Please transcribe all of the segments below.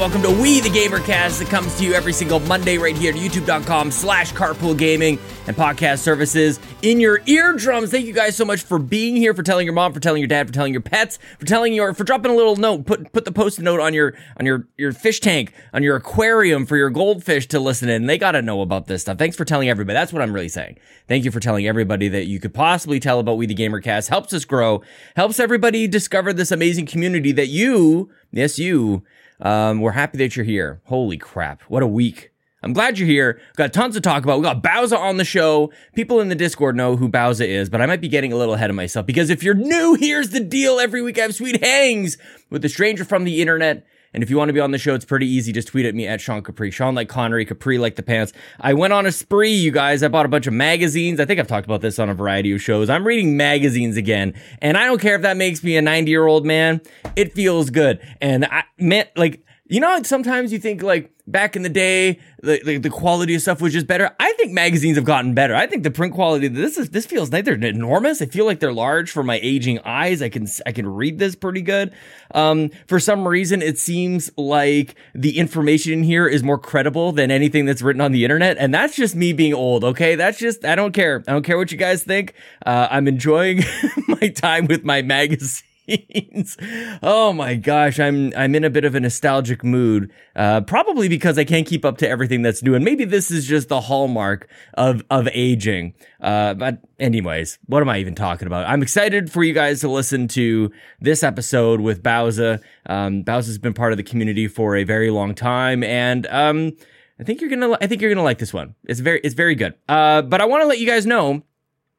Welcome to We the Gamercast that comes to you every single Monday right here at youtube.com slash carpool gaming and podcast services in your eardrums. Thank you guys so much for being here, for telling your mom, for telling your dad, for telling your pets, for telling your for dropping a little note. Put put the post-it note on your on your your fish tank, on your aquarium for your goldfish to listen in. They gotta know about this stuff. Thanks for telling everybody. That's what I'm really saying. Thank you for telling everybody that you could possibly tell about We the Gamercast. Helps us grow, helps everybody discover this amazing community that you, yes, you, um, we're happy that you're here. Holy crap. What a week. I'm glad you're here. We've got tons to talk about. We got Bowser on the show. People in the Discord know who Bowser is, but I might be getting a little ahead of myself because if you're new, here's the deal. Every week I have sweet hangs with a stranger from the internet. And if you want to be on the show, it's pretty easy. Just tweet at me at Sean Capri. Sean like Connery, Capri like the pants. I went on a spree, you guys. I bought a bunch of magazines. I think I've talked about this on a variety of shows. I'm reading magazines again. And I don't care if that makes me a 90 year old man. It feels good. And I meant like, you know, sometimes you think like back in the day, the, the, the, quality of stuff was just better. I think magazines have gotten better. I think the print quality, this is, this feels like they're enormous. I feel like they're large for my aging eyes. I can, I can read this pretty good. Um, for some reason, it seems like the information in here is more credible than anything that's written on the internet. And that's just me being old. Okay. That's just, I don't care. I don't care what you guys think. Uh, I'm enjoying my time with my magazine oh my gosh, I'm I'm in a bit of a nostalgic mood. Uh, probably because I can't keep up to everything that's new, and maybe this is just the hallmark of of aging. Uh, but anyways, what am I even talking about? I'm excited for you guys to listen to this episode with Bowser. Um, Bowser's been part of the community for a very long time, and um, I think you're gonna I think you're gonna like this one. It's very it's very good. Uh, but I want to let you guys know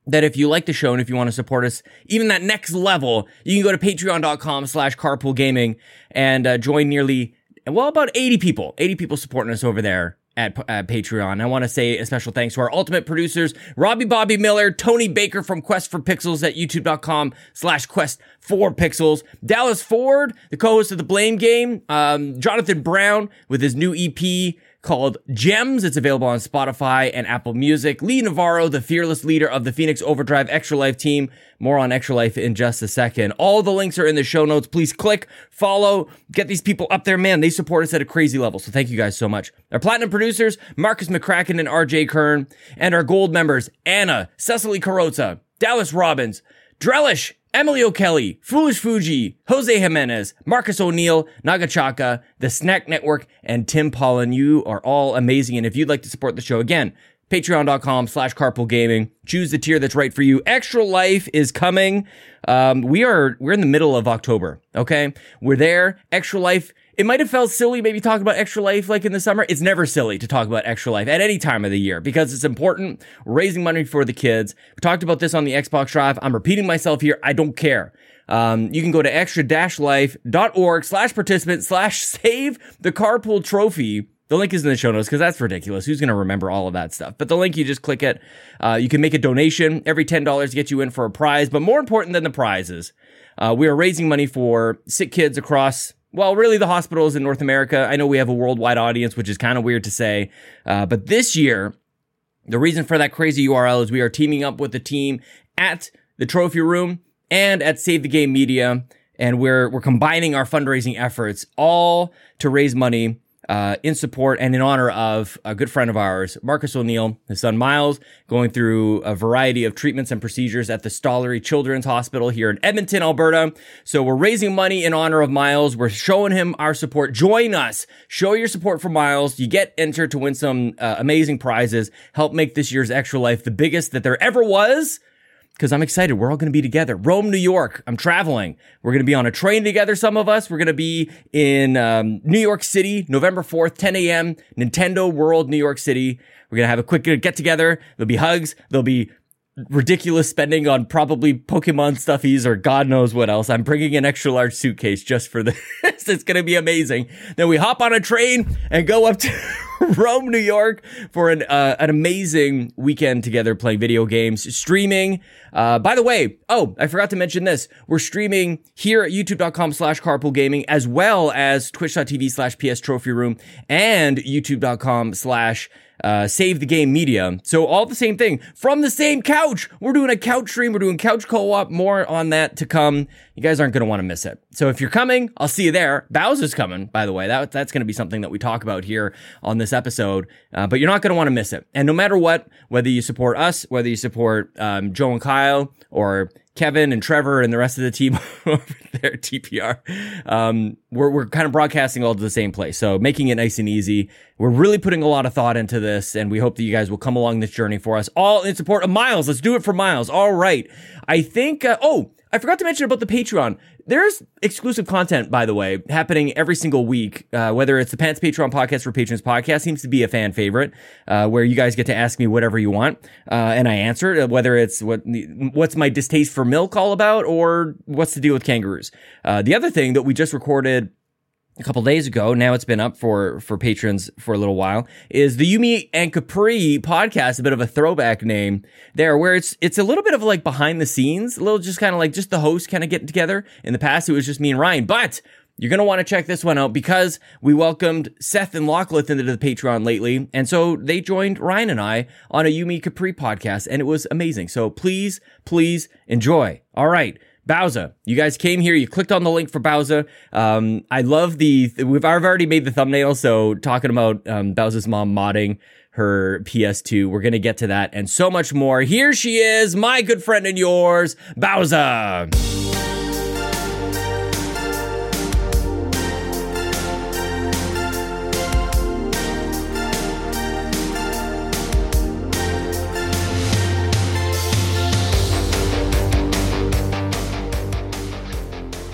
that if you like the show and if you want to support us even that next level, you can go to patreon.com slash carpool gaming and uh, join nearly, well, about 80 people, 80 people supporting us over there at, at Patreon. I want to say a special thanks to our ultimate producers, Robbie Bobby Miller, Tony Baker from Quest for Pixels at youtube.com slash quest for pixels, Dallas Ford, the co-host of the Blame Game, um, Jonathan Brown with his new EP, called Gems. It's available on Spotify and Apple Music. Lee Navarro, the fearless leader of the Phoenix Overdrive Extra Life team. More on Extra Life in just a second. All the links are in the show notes. Please click, follow, get these people up there. Man, they support us at a crazy level. So thank you guys so much. Our platinum producers, Marcus McCracken and RJ Kern, and our gold members, Anna, Cecily Carrozza, Dallas Robbins, Drellish, Emily O'Kelly, Foolish Fuji, Jose Jimenez, Marcus O'Neill, Nagachaka, The Snack Network, and Tim Pollen. You are all amazing. And if you'd like to support the show again, patreon.com slash carpool gaming. Choose the tier that's right for you. Extra Life is coming. Um, we are, we're in the middle of October. Okay. We're there. Extra Life it might have felt silly maybe talking about extra life like in the summer. It's never silly to talk about extra life at any time of the year because it's important. raising money for the kids. We talked about this on the Xbox Drive. I'm repeating myself here. I don't care. Um, you can go to extra-life.org slash participant slash save the carpool trophy. The link is in the show notes because that's ridiculous. Who's going to remember all of that stuff? But the link, you just click it. Uh, you can make a donation. Every $10 gets you in for a prize. But more important than the prizes, uh, we are raising money for sick kids across well, really the hospitals in North America. I know we have a worldwide audience, which is kind of weird to say. Uh, but this year, the reason for that crazy URL is we are teaming up with the team at the Trophy Room and at Save the Game Media. And we're, we're combining our fundraising efforts all to raise money uh, in support and in honor of a good friend of ours, Marcus O'Neill, his son Miles, going through a variety of treatments and procedures at the Stollery Children's Hospital here in Edmonton, Alberta. So we're raising money in honor of Miles. We're showing him our support. Join us. Show your support for Miles. You get entered to win some uh, amazing prizes. Help make this year's Extra Life the biggest that there ever was because I'm excited. We're all going to be together. Rome, New York. I'm traveling. We're going to be on a train together. Some of us. We're going to be in um, New York City, November 4th, 10 a.m. Nintendo World, New York City. We're going to have a quick get together. There'll be hugs. There'll be ridiculous spending on probably Pokemon stuffies or God knows what else. I'm bringing an extra large suitcase just for this. it's going to be amazing. Then we hop on a train and go up to Rome, New York for an uh, an amazing weekend together playing video games, streaming. Uh, by the way, oh, I forgot to mention this. We're streaming here at youtube.com slash carpool gaming as well as twitch.tv slash PS trophy room and youtube.com slash uh, Save the Game Media. So all the same thing from the same couch. We're doing a couch stream. We're doing couch co-op. More on that to come. You guys aren't going to want to miss it. So if you're coming, I'll see you there. Bowser's coming, by the way. That, that's going to be something that we talk about here on this episode. Uh, but you're not going to want to miss it. And no matter what, whether you support us, whether you support um, Joe and Kyle, or Kevin and Trevor and the rest of the team over there, TPR. Um, we're, we're kind of broadcasting all to the same place. So making it nice and easy. We're really putting a lot of thought into this and we hope that you guys will come along this journey for us all in support of Miles. Let's do it for Miles. All right. I think, uh, oh, I forgot to mention about the Patreon. There's exclusive content, by the way, happening every single week. Uh, whether it's the Pants Patreon podcast for patrons podcast seems to be a fan favorite, uh, where you guys get to ask me whatever you want, uh, and I answer. it, Whether it's what what's my distaste for milk all about, or what's the deal with kangaroos. Uh, the other thing that we just recorded a couple days ago. Now it's been up for for patrons for a little while. Is the Yumi and Capri podcast a bit of a throwback name there, where it's it's a little bit of like behind the scenes, a little just kind of like just the host kind of getting together. In the past, it was just me and Ryan, but. You're going to want to check this one out because we welcomed Seth and Lachlan into the Patreon lately. And so they joined Ryan and I on a Yumi Capri podcast and it was amazing. So please, please enjoy. All right. Bowser, you guys came here. You clicked on the link for Bowser. Um, I love the. We've I've already made the thumbnail. So talking about um, Bowser's mom modding her PS2, we're gonna get to that and so much more. Here she is, my good friend and yours, Bowser.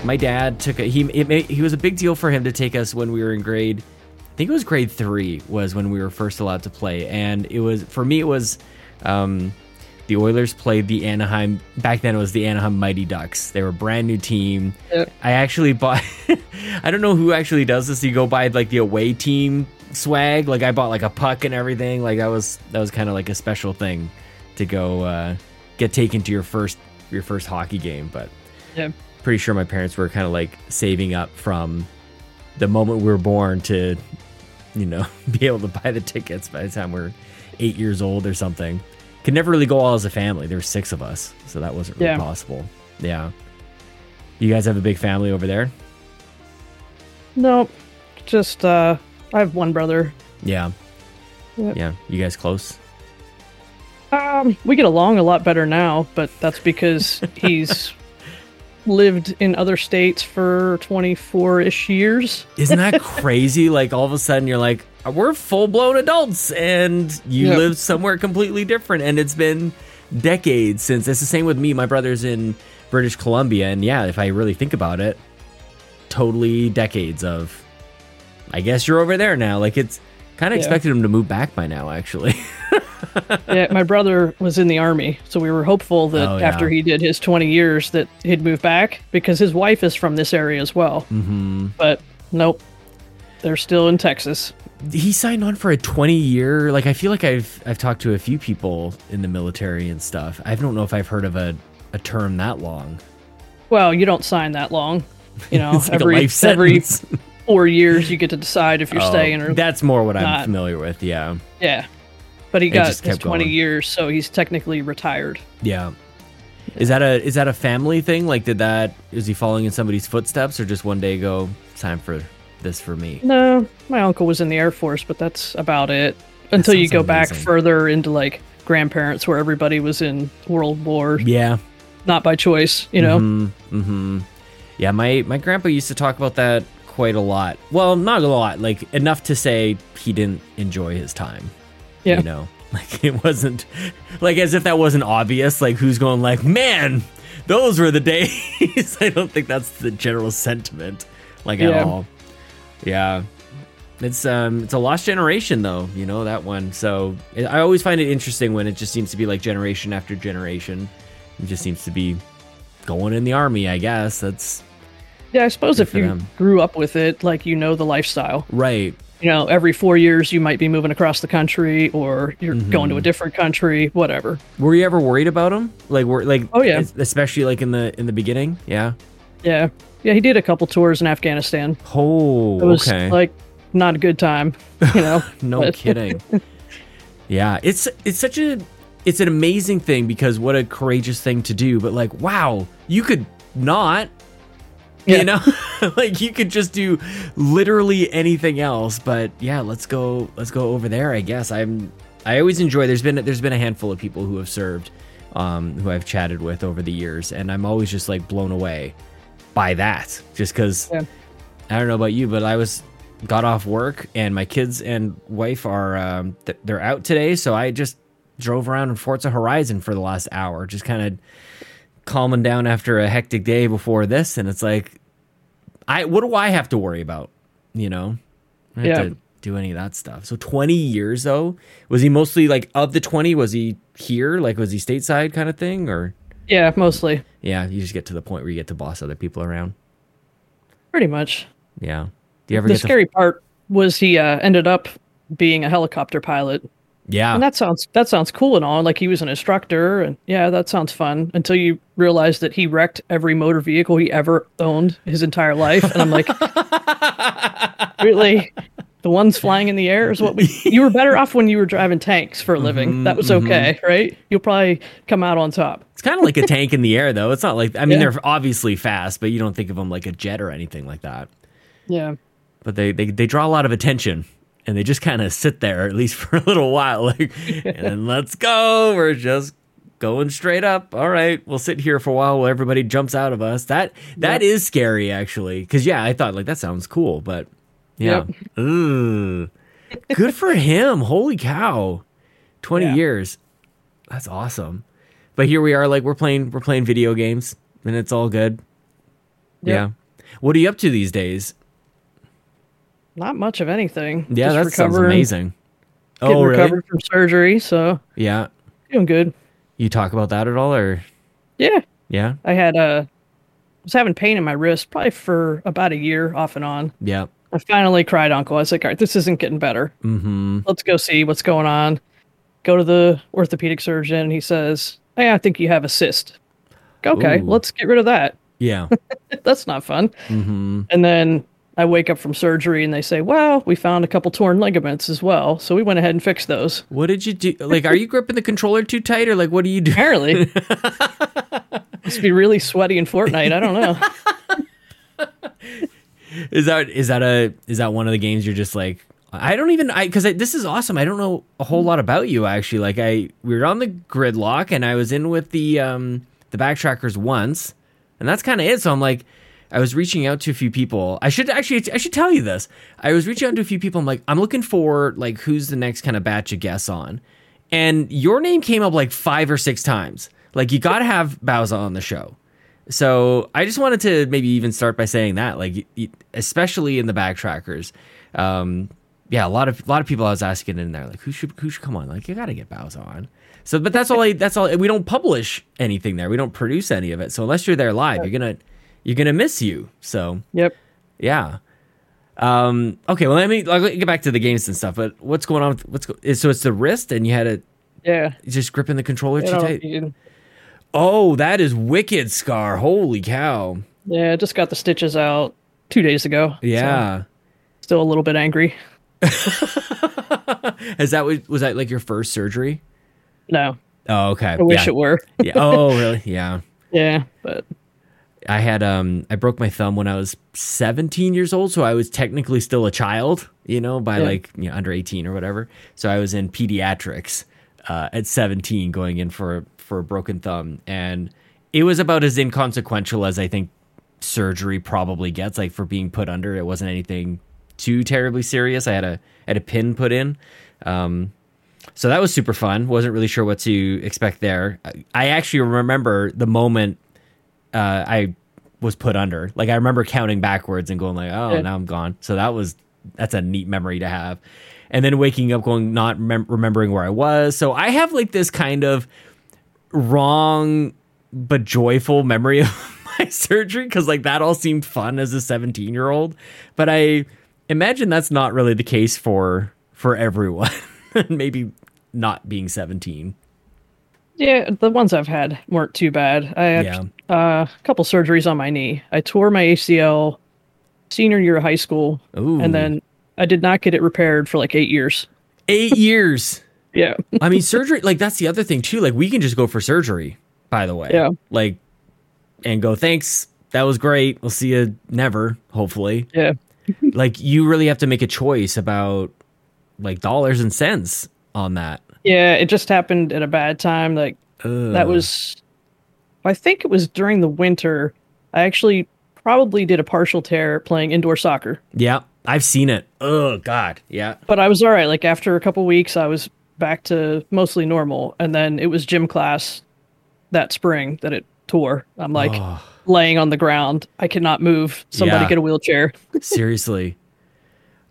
My dad took a, he it made, he was a big deal for him to take us when we were in grade I think it was grade 3 was when we were first allowed to play. And it was for me it was um, the Oilers played the Anaheim back then it was the Anaheim Mighty Ducks. They were a brand new team. Yep. I actually bought I don't know who actually does this. You go buy like the away team swag. Like I bought like a puck and everything. Like that was that was kind of like a special thing to go uh, get taken to your first your first hockey game but Yeah. Pretty sure my parents were kind of like saving up from the moment we were born to, you know, be able to buy the tickets by the time we're eight years old or something. Could never really go all as a family. There were six of us, so that wasn't really Yeah. possible. Yeah. You guys have a big family over there? Nope. Just uh I have one brother. Yeah. Yep. Yeah. You guys close? Um we get along a lot better now, but that's because he's lived in other states for 24ish years. Isn't that crazy? like all of a sudden you're like, we're full blown adults and you live somewhere completely different. And it's been decades since it's the same with me. My brother's in British Columbia. And yeah, if I really think about it, totally decades of, I guess you're over there now. Like it's kind of Yeah. expected him to move back by now, actually. yeah, my brother was in the army, so we were hopeful that Oh, yeah. after he did his 20 years that he'd move back because his wife is from this area as well. Mm-hmm. But nope. They're still in Texas. he signed on for a 20 year like i feel like i've i've talked to a few people in the military and stuff i don't know if i've heard of a, a term that long Well, you don't sign that long. You know, It's like a every life every sentence. four years you get to decide if you're Oh, staying or that's more what i'm familiar with yeah yeah. But he got his 20 going. years, so he's technically retired. yeah is that a is that a family thing like did that is he following in somebody's footsteps or just one day go it's time for this for me No, my uncle was in the Air Force, but that's about it. Until you go back further into like grandparents, where everybody was in World War, yeah not by choice. You know, mm-hmm yeah my my grandpa used to talk about that quite a lot. Well not a lot like enough to say he didn't enjoy his time yeah, you know? Like it wasn't like as if that wasn't obvious like who's going like man those were the days. I don't think that's the general sentiment like at Yeah. all. Yeah. It's um it's a lost generation though you know that one. So i I always find it interesting when it just seems to be like generation after generation. It just seems to be going in the army i guess. That's yeah. I suppose Good if you them. grew up with it, like you know the lifestyle. right You know, every four years you might be moving across the country, or you're Mm-hmm. going to a different country, whatever. were you ever worried about him like were like Oh, yeah. especially like in the in the beginning yeah Yeah, yeah. He did a couple tours in Afghanistan. oh It was okay like not a good time. You know, No kidding. Yeah, it's it's such a it's an amazing thing because what a courageous thing to do. But like, wow, you could not. Yeah. You know, like you could just do literally anything else. But yeah, let's go. Let's go over there. I guess I'm. I always enjoy. There's been there's been a handful of people who have served, um, who I've chatted with over the years, and I'm always just like blown away by that. Just because Yeah. I don't know about you, but I was got off work and my kids and wife are um, th- they're out today, so I just drove around in Forza Horizon for the last hour, just kind of calming down after a hectic day before this, and it's like, I what do I have to worry about? You know, I don't have Yeah. to do any of that stuff. So twenty years though, was he mostly like of the twenty? Was he here? Like was he stateside kind of thing, or Yeah, mostly. yeah, you just get to the point where you get to boss other people around. Pretty much. Yeah. Do you ever The get to scary part was he uh, ended up being a helicopter pilot. Yeah. And that sounds that sounds cool and all. Like he was an instructor, and yeah, that sounds fun. Until you realize that he wrecked every motor vehicle he ever owned his entire life, and I'm like, really, the ones flying in the air is what we. You were better off when you were driving tanks for a living. Mm-hmm, that was okay, mm-hmm. right? You'll probably come out on top. It's kind of like a tank in the air, though. It's not like I mean Yeah. they're obviously fast, but you don't think of them like a jet or anything like that. Yeah, But they they, they draw a lot of attention, and they just kind of sit there at least for a little while, like, and let's go. We're just going straight up. All right, we'll sit here for a while while everybody jumps out of us. That that is scary, actually, because yeah, I thought like that sounds cool, but yeah, Ooh. good for him. Holy cow, twenty Yeah. years, that's awesome. But here we are, like we're playing we're playing video games, and it's all good. Yep. Yeah. What are you up to these days? Not much of anything. Yeah, Just that sounds amazing. Oh, really? recovered from surgery, so Yeah. doing good. You talk about that at all, or Yeah, yeah, I had uh, was having pain in my wrist probably for about a year off and on. yeah, I finally cried uncle. I was like, all right, this isn't getting better. mm-hmm. Let's go see what's going on. Go to the orthopedic surgeon. And he says, hey, I think you have a cyst. Okay, Ooh. let's get rid of that. yeah, That's not fun. mm-hmm. And then I wake up from surgery and they say, well, we found a couple torn ligaments as well. So we went ahead and fixed those. What did you do? Like, are you gripping the controller too tight, or like, what do you do? Apparently. Must be really sweaty in Fortnite. I don't know. Is that is that a is that one of the games you're just like? I don't even I because this is awesome. I don't know a whole lot about you actually. Like I we were on the gridlock and I was in with the um the backtrackers once, and that's kind of it. So I'm like, I was reaching out to a few people. I should actually I should tell you this. I was reaching out to a few people. I'm like, I'm looking for like who's the next kind of batch of guests on, and your name came up like five or six times. Like you got to have Bowser on the show. So I just wanted to maybe even start by saying that, like, especially in the backtrackers, um, yeah, a lot of a lot of people I was asking in there, like, who should who should come on? Like, you got to get Bowser on. So, but that's all. I, that's all. We don't publish anything there. We don't produce any of it. So unless you're there live, you're gonna you're gonna miss you. So Yep. yeah. Um, okay, well, let me like, get back to the games and stuff. But what's going on? With, what's go- so it's the wrist, and you had to Yeah. just gripping the controller too tight. Oh, that is wicked, Scar. Holy cow! yeah, just got the stitches out two days ago. so Yeah. still a little bit angry. Is that what was that like your first surgery? No, Oh, okay. I wish yeah. it were. yeah. Oh, really? Yeah. Yeah, but I had um I broke my thumb when I was 17 years old, so I was technically still a child, you know, by Yeah. like you know, under 18 or whatever. So I was in pediatrics uh, at 17 going in for for a broken thumb and it was about as inconsequential as I think surgery probably gets like for being put under. It wasn't anything too terribly serious. I had a had a pin put in. Um so that was super fun. Wasn't really sure what to expect there. I- I actually remember the moment uh, I was put under. Like I remember counting backwards and going like, "Oh, Yeah. now I'm gone." So that was that's a neat memory to have. And then waking up, going not remem- remembering where I was. So I have like this kind of wrong but joyful memory of my surgery because like that all seemed fun as a 17 year old. But I imagine that's not really the case for for everyone. Maybe not being 17. Yeah, the ones I've had weren't too bad. I had Yeah. uh, a couple surgeries on my knee. I tore my ACL senior year of high school, Ooh. and then I did not get it repaired for like eight years. Eight years. Yeah. I mean, surgery, like, that's the other thing, too. Like, we can just go for surgery, by the way. Yeah. Like, and go, thanks. That was great. We'll see you never, hopefully. Yeah. like, you really have to make a choice about, like, dollars and cents on that. Yeah. It just happened at a bad time. Like, Ugh. that was, I think it was during the winter. I actually probably did a partial tear playing indoor soccer, Yeah. I've seen it. Oh, God. Yeah. but I was all right. Like, after a couple weeks, I was back to mostly normal. And then it was gym class that spring that it tore. I'm like Oh. laying on the ground. I cannot move. Somebody Yeah. get a wheelchair. Seriously.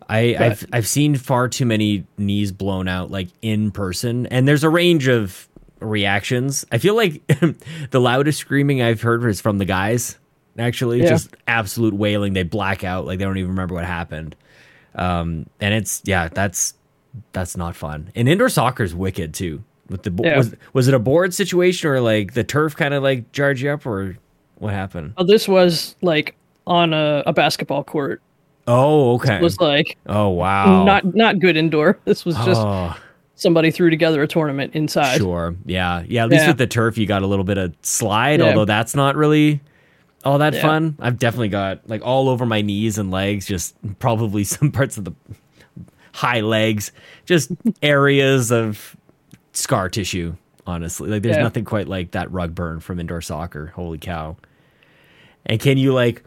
I, But- I've I've seen far too many knees blown out like in person, and there's a range of reactions. I feel like the loudest screaming I've heard is from the guys. Actually, Yeah. just absolute wailing. They black out, like they don't even remember what happened. Um, and it's yeah, that's that's not fun. And indoor soccer is wicked too. With the bo- Yeah. was was it a board situation or like the turf kind of like jarred you up or what happened? Oh, this was like on a, a basketball court. Oh, okay. It was like oh wow. not not good indoor. This was just oh. somebody threw together a tournament inside. Sure. Yeah. Yeah. At least Yeah. with the turf, you got a little bit of slide, Yeah. although that's not really all that Yeah. fun. I've definitely got like all over my knees and legs, just probably some parts of the high legs, just areas of scar tissue, honestly. Like there's nothing quite like that rug burn from indoor soccer. Holy cow. And can you like,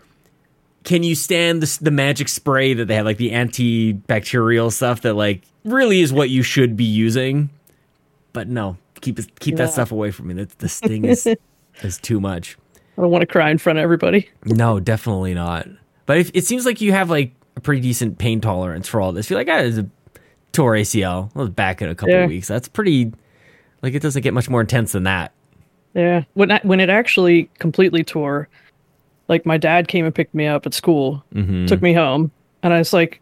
can you stand the, the magic spray that they have, like the antibacterial stuff that like really is what you should be using? But no, keep it- keep that stuff away from me. That the sting is is too much. I don't want to cry in front of everybody. No, definitely not. But if, it seems like you have like a pretty decent pain tolerance for all this. You're like, ah, I was a tore ACL. I was back in a couple Yeah. of weeks. That's pretty. Like it doesn't get much more intense than that. Yeah. When I, when it actually completely tore, like my dad came and picked me up at school, Mm-hmm. took me home, and I was like,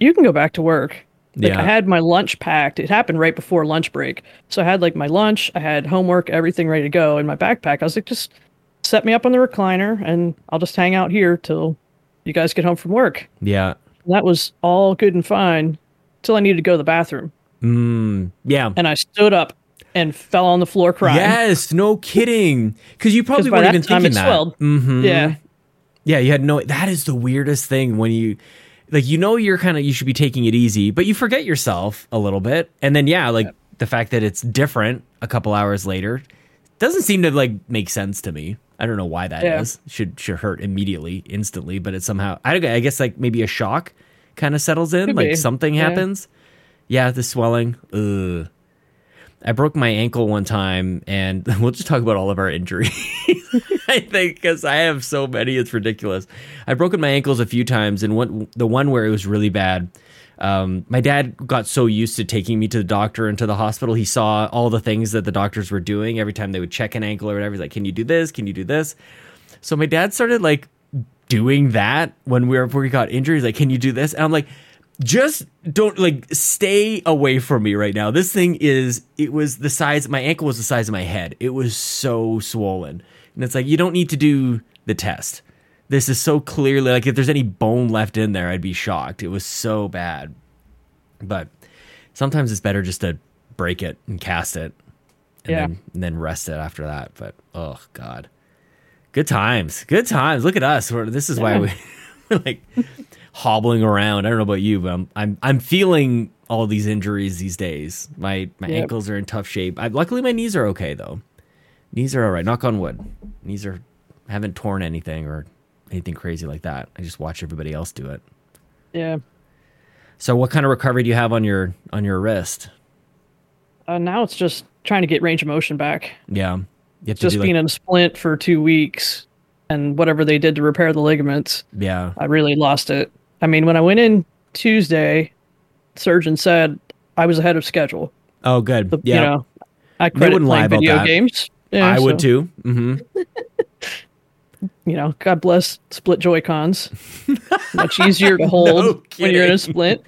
"You can go back to work." Like Yeah. I had my lunch packed. It happened right before lunch break, so I had like my lunch, I had homework, everything ready to go in my backpack. I was like, "Just set me up on the recliner, and I'll just hang out here till you guys get home from work." Yeah. And that was all good and fine till I needed to go to the bathroom, Mm, yeah. and I stood up and fell on the floor crying. Yes. No kidding. Because you probably weren't even thinking it that. Mm-hmm. Yeah. Yeah, you had no. That is the weirdest thing when you, like, you know, you're kind of you should be taking it easy, but you forget yourself a little bit, and then yeah, like the fact that it's different a couple hours later doesn't seem to like make sense to me. I don't know why that is. Yeah. Should should hurt immediately, instantly, but it somehow I, don't I guess like maybe a shock kind of settles in, Could like be. something Yeah. happens. Yeah, the swelling. Ugh. I broke my ankle one time, and we'll just talk about all of our injuries. I think because I have so many, it's ridiculous. I've broken my ankles a few times, and one the one where it was really bad. Um, my dad got so used to taking me to the doctor and to the hospital, he saw all the things that the doctors were doing every time they would check an ankle or whatever. He's like, "Can you do this? Can you do this?" So my dad started like doing that when we were before we got injured. He's like, "Can you do this?" And I'm like, "Just don't like stay away from me right now." This thing is it was the size my ankle was the size of my head. It was so swollen. And it's like you don't need to do the test. This is so clearly like if there's any bone left in there, I'd be shocked. It was so bad. But sometimes it's better just to break it and cast it and Yeah. then and then rest it after that. But oh god. Good times. Good times. Look at us. We're, this is why we we're like hobbling around. I don't know about you, but I'm I'm I'm feeling all these injuries these days. My my Yep. ankles are in tough shape. I, luckily my knees are okay though. Knees are all right. Knock on wood. Knees are haven't torn anything or anything crazy like that. I just watch everybody else do it. Yeah. So what kind of recovery do you have on your on your wrist? Uh, now it's just trying to get range of motion back. Yeah. You have to Just being like, in a splint for two weeks and whatever they did to repair the ligaments, yeah. I really lost it. I mean, when I went in Tuesday, surgeon said I was ahead of schedule. Oh good. The, yeah. You know, I credit playing about video that. games. Yeah, I would so, too. hmm You know, God bless split Joy Cons. Much easier to hold when you're in a splint.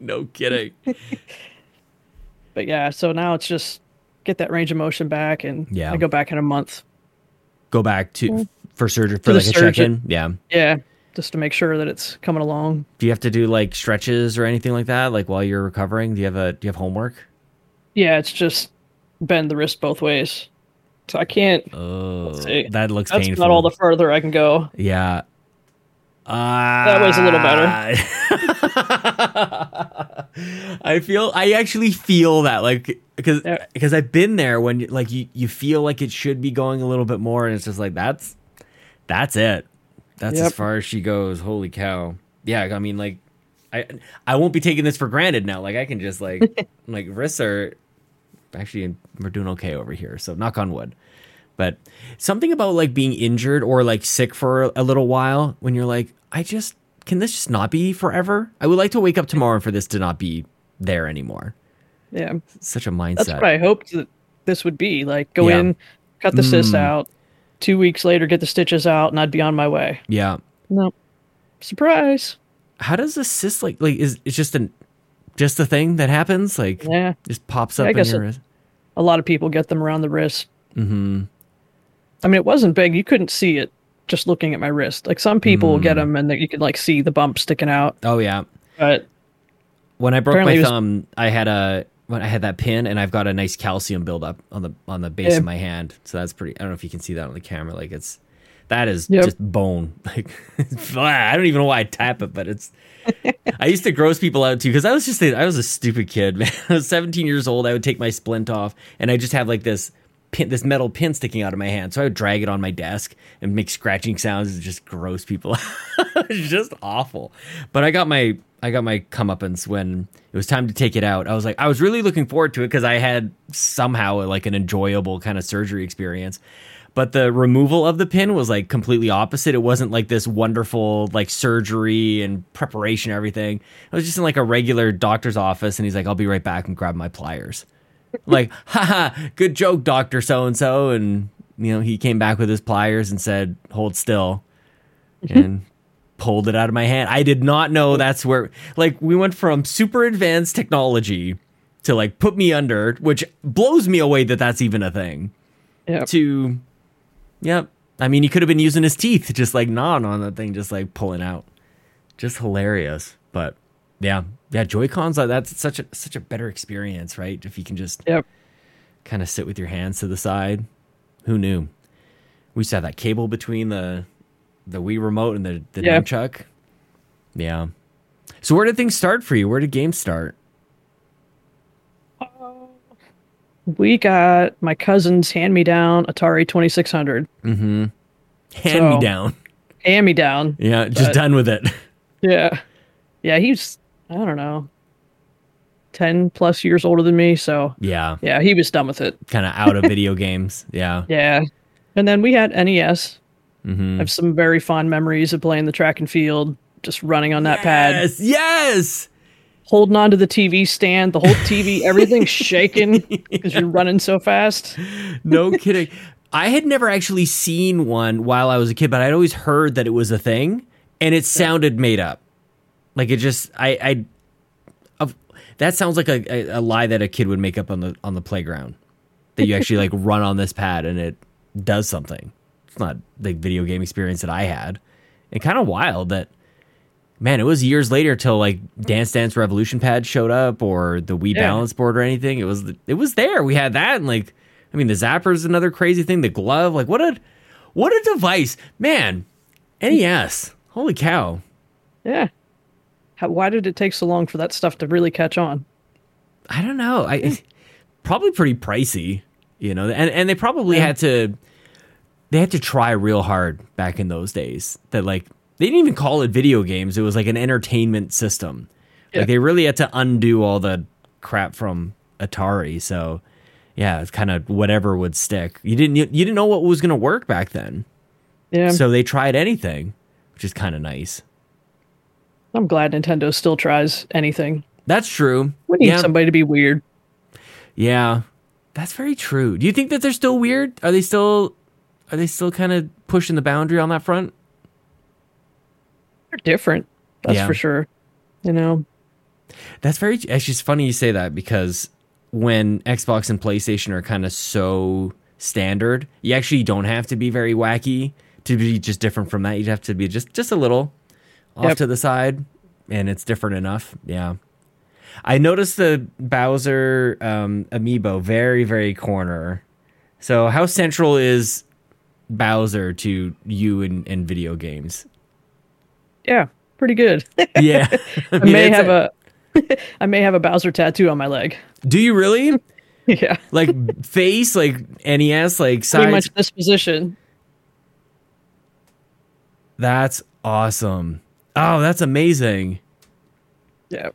no kidding. But yeah, so now it's just get that range of motion back, and Yeah. I go back in a month. Go back to for surgery for the like a check in. Yeah. Yeah, just to make sure that it's coming along. Do you have to do like stretches or anything like that? Like while you're recovering, do you have a do you have homework? Yeah, it's just bend the wrist both ways. So I can't. Oh, that looks That's painful. not all the further I can go. yeah. Uh, That was a little better. I feel. I actually feel that, like, because because I've been there when, you- like, you you feel like it should be going a little bit more, and it's just like that's that's it. That's as far as she goes. Holy cow! Yeah, I mean, like, I I won't be taking this for granted now. Like, I can just like like wrists are actually we're doing okay over here. So knock on wood. But something about like being injured or like sick for a little while when you're like, I just can this just not be forever? I would like to wake up tomorrow for this to not be there anymore. Yeah, such a mindset. that's what I hoped that this would be. Like, go Yeah. in, cut the cyst Mm. out. Two weeks later, get the stitches out, and I'd be on my way. yeah. No, surprise. How does a cyst like like is it's just an just a thing that happens? Like Yeah, just pops Yeah, up I in guess your it- a lot of people get them around the wrist. Mm-hmm. I mean, it wasn't big. You couldn't see it just looking at my wrist. Like some people will get Mm. them, and they, you could like see the bump sticking out. Oh yeah. But When I broke my it was- thumb, I had a when I had that pin, and I've got a nice calcium buildup on the on the base Yeah. of my hand. So that's pretty. I don't know if you can see that on the camera. Like it's that is Yep. just bone. Like I don't even know why I tap it, but it's. I used to gross people out too because I was just a, I was a stupid kid. Man. I was 17 years old. I would take my splint off, and I just have like this pin, this metal pin sticking out of my hand. So I would drag it on my desk and make scratching sounds and just gross people. it's just awful. But I got my I got my comeuppance when it was time to take it out. I was like, I was really looking forward to it because I had somehow like an enjoyable kind of surgery experience. But the removal of the pin was like completely opposite. It wasn't like this wonderful like surgery and preparation, everything. I was just in like a regular doctor's office, and he's like, "I'll be right back," and grab my pliers. like, haha, good joke, Doctor So and So. And you know, he came back with his pliers and said, "Hold still," and pulled it out of my hand. I did not know that's where like we went from super advanced technology to like put me under, which blows me away that that's even a thing. yeah, To yep. I mean, he could have been using his teeth, just like gnawing on that thing, just like pulling out. Just hilarious. But yeah, yeah, Joy Cons. like uh, That's such a such a better experience, right? If you can just yep. kind of sit with your hands to the side. Who knew? We used to have that cable between the the Wii remote and the, the Yeah. nunchuck. Yeah. So where did things start for you? Where did games start? Uh, we got my cousin's hand me down Atari 2600. Mm-hmm. Hand So- me down. Hand me down. Yeah, just But- done with it. Yeah. Yeah, he's, I don't know, 10 plus years older than me. So, Yeah, yeah, he was done with it. kind of out of video games. Yeah. Yeah. And then we had NES. Mm-hmm. I have some very fond memories of playing the track and field, just running on that pad, Yes, yes. holding on to the TV stand, the whole TV, everything's shaking because you're running so fast. No kidding. I had never actually seen one while I was a kid, but I'd always heard that it was a thing, and it sounded made up. Like it just, I, I, that sounds like a, a, a lie that a kid would make up on the on the playground. That you actually like run on this pad and it does something. Not the video game experience that I had, and kind of wild that. Man, it was years later till like Dance Dance Revolution pad showed up or the Wii Yeah. balance board or anything. It was it was there. We had that and like I mean the Zapper is another crazy thing. The glove, like what a what a device. Man, NES. Holy cow. Yeah. How, why did it take so long for that stuff to really catch on? I don't know. I probably pretty pricey, you know. And and they probably Yeah. had to they had to try real hard back in those days. That like they didn't even call it video games. It was like an entertainment system. Yeah. Like they really had to undo all the crap from Atari. So yeah, it's kind of whatever would stick. You didn't you, you didn't know what was going to work back then. Yeah. So they tried anything, which is kind of nice. I'm glad Nintendo still tries anything. That's true. We need yeah. somebody to be weird. Yeah, that's very true. Do you think that they're still weird? Are they still are they still kind of pushing the boundary on that front? They're different. That's Yeah. for sure. You know, That's very actually. It's funny you say that because when Xbox and PlayStation are kind of so standard, you actually don't have to be very wacky to be just different from that. You'd have to be just just a little off Yep. to the side, and it's different enough. Yeah. I noticed the Bowser um, amiibo very, very corner. So, how central is Bowser to you in, in video games? Yeah, pretty good. Yeah, I may have a I may have a Bowser tattoo on my leg. Do you really? Yeah, like face, like NES, like pretty much this position. That's awesome. Oh, that's amazing. Yeah,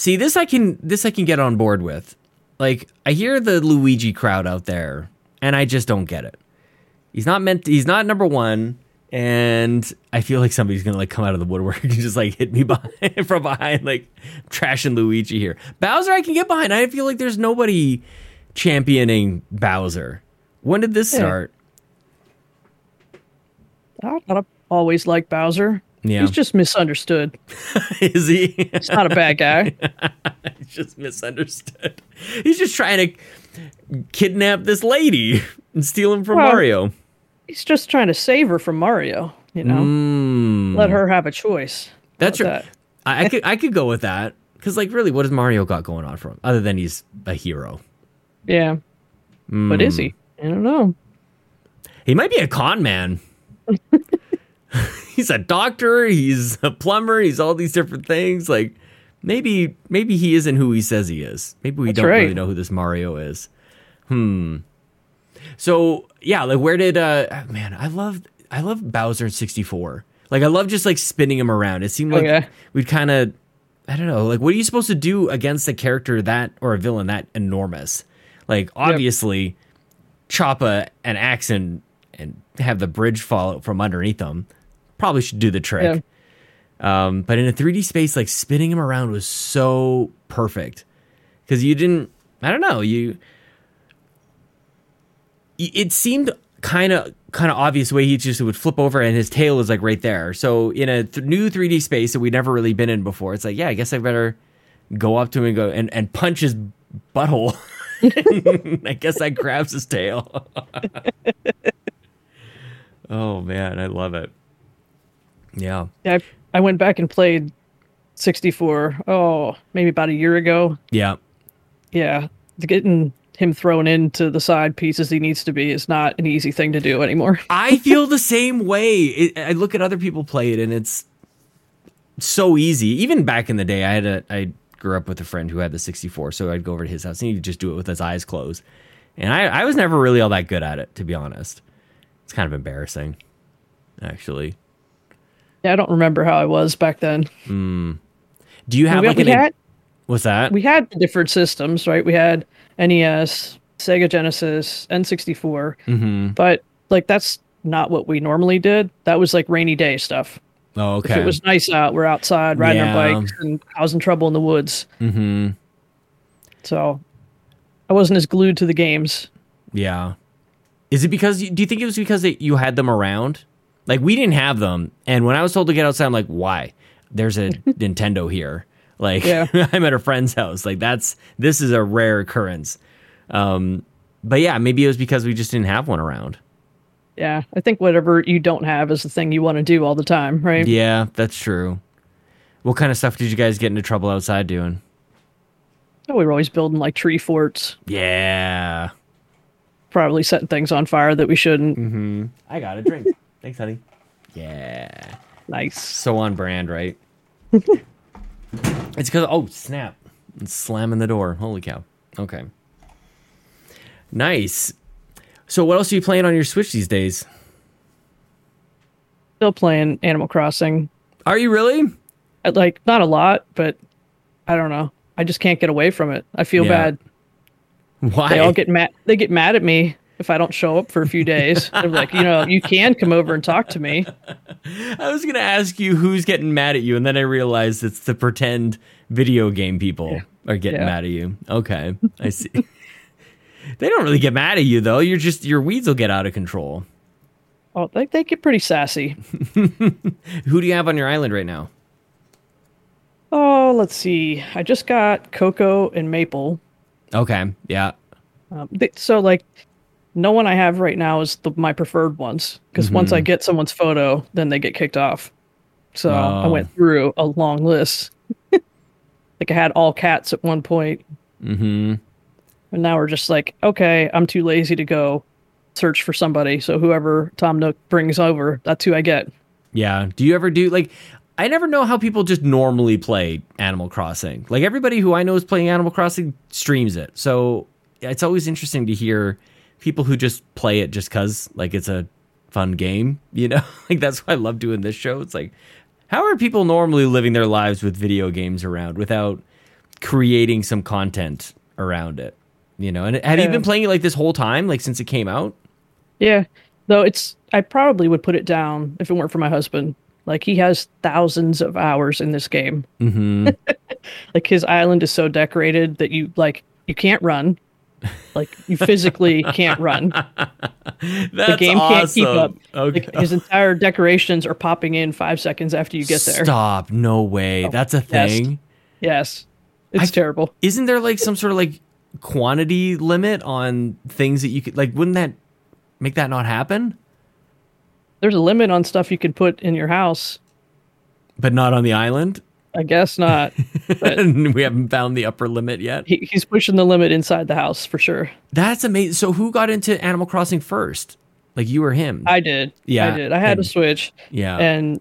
See, this I can this I can get on board with. Like I hear the Luigi crowd out there, and I just don't get it. He's not meant. he's not number one, and I feel like somebody's gonna like come out of the woodwork and just like hit me behind from behind, like trashing Luigi here. Bowser, I can get behind. I feel like there's nobody championing Bowser. When did this Yeah. start? I I always like Bowser. Yeah, He's just misunderstood. is he? He's not a bad guy. He's just misunderstood. He's just trying to kidnap this lady and steal him from Well, Mario. He's just trying to save her from Mario. You know, Mm, let her have a choice. That's about true. I, I could I could go with that because like really, what does Mario got going on for him other than he's a hero? that? Yeah, but is Hmm. he? I don't know. He might be a con man. he's a doctor. He's a plumber. He's all these different things. Like maybe maybe he isn't who he says he is. Maybe we That's don't really know who this Mario is. Hmm. So yeah, like where did uh man? I love I love Bowser in sixty four. Like I love just like spinning him around. It seemed like Okay. we'd kind of I don't know. Like what are you supposed to do against a character that or a villain that enormous? Like obviously chop a, an axe and and have the bridge fall out from underneath them. Probably should do the trick. Um, but in a 3D space, like spinning him around was so perfect because you didn't. I don't know. You. It seemed kind of kind of obvious way he just would flip over and his tail is like right there. So in a th- new 3D space that we'd never really been in before, it's like yeah, I guess I better go up to him and go and, and punch his butthole. I guess that grabs his tail. oh man, I love it. Yeah. I went back and played 64. Oh, maybe about a year ago. Yeah. Yeah, getting him thrown into the side pieces he needs to be is not an easy thing to do anymore. I feel the same way. It, I look at other people play it, and it's so easy. Even back in the day, I had a I grew up with a friend who had the 64, so I'd go over to his house and he'd just do it with his eyes closed. And I, I was never really all that good at it, to be honest. It's kind of embarrassing, actually. Yeah, I don't remember how I was back then. Do you have we, like we an had what's that? we had different systems, right? We had NES, Sega Genesis, N64, mm-hmm. but like that's not what we normally did. That was like rainy day stuff. Oh, If okay. it was nice out, we're outside riding Yeah. our bikes, and I was in trouble in the woods. mm-hmm. So I wasn't as glued to the games. Yeah. Is it because you, do you think it was because that you had them around? Like we didn't have them, and when I was told to get outside, I'm like, why? There's a Nintendo here. Like Yeah. I'm at a friend's house. Like that's this is a rare occurrence. Um, but yeah, maybe it was because we just didn't have one around. Yeah, I think whatever you don't have is the thing you want to do all the time, right? Yeah, that's true. What kind of stuff did you guys get into trouble outside doing? Oh, we were always building like tree forts, Yeah. probably setting things on fire that we shouldn't. Mm-hmm. I got a drink. Thanks, honey. Yeah. Nice. So on brand, right? it's because oh snap! It's slamming the door. Holy cow! Okay, nice. So what else are you playing on your Switch these days? Still playing Animal Crossing. Are you really? Uh, Like not a lot, but I don't know. I just can't get away from it. I feel Yeah. bad. Why? They all get mad. They get mad at me if I don't show up for a few days. They're like, you know, you can come over and talk to me. I was gonna ask you who's getting mad at you, and then I realized it's the pretend video game people are getting Yeah. mad at you. Okay, I see. they don't really get mad at you though. You're just your weeds will get out of control. Oh, they, they get pretty sassy. Who do you have on your island right now? Oh, let's see. I just got Coco and Maple. Okay, yeah. Um, th- so like, no one I have right now is the, my preferred ones because once Mm-hmm. I get someone's photo, then they get kicked off. So I went through a long list. Like I had all cats at one point. Mm-hmm. And now we're just like, okay, I'm too lazy to go search for somebody. So whoever Tom Nook brings over, that's who I get. Yeah. Do you ever do like I never know how people just normally play Animal Crossing. Like everybody who I know is playing Animal Crossing streams it. So it's always interesting to hear people who just play it just cuz like it's a fun game, you know? like that's why I love doing this show. It's like how are people normally living their lives with video games around without creating some content around it? You know, and have you been playing it like this whole time, like since it came out? Yeah. Though it's, I probably would put it down if it weren't for my husband. Like he has thousands of hours in this game. Mm-hmm. Like his island is so decorated that you like you can't run. Like you physically can't run. That's game can't keep up. Okay. Like, his entire decorations are popping in five seconds after you get there. Stop! No way. Oh, That's a yes. thing. Yes. It's I- terrible. Isn't there like some sort of like quantity limit on things that you could like? Wouldn't that make that not happen? There's a limit on stuff you can put in your house. But not on the island. I guess not. We haven't found the upper limit yet. he, he's pushing the limit inside the house for sure. That's amazing. So who got into Animal Crossing first? Like you or him? I did. Yeah, I did. I had and- a Switch. yeah. and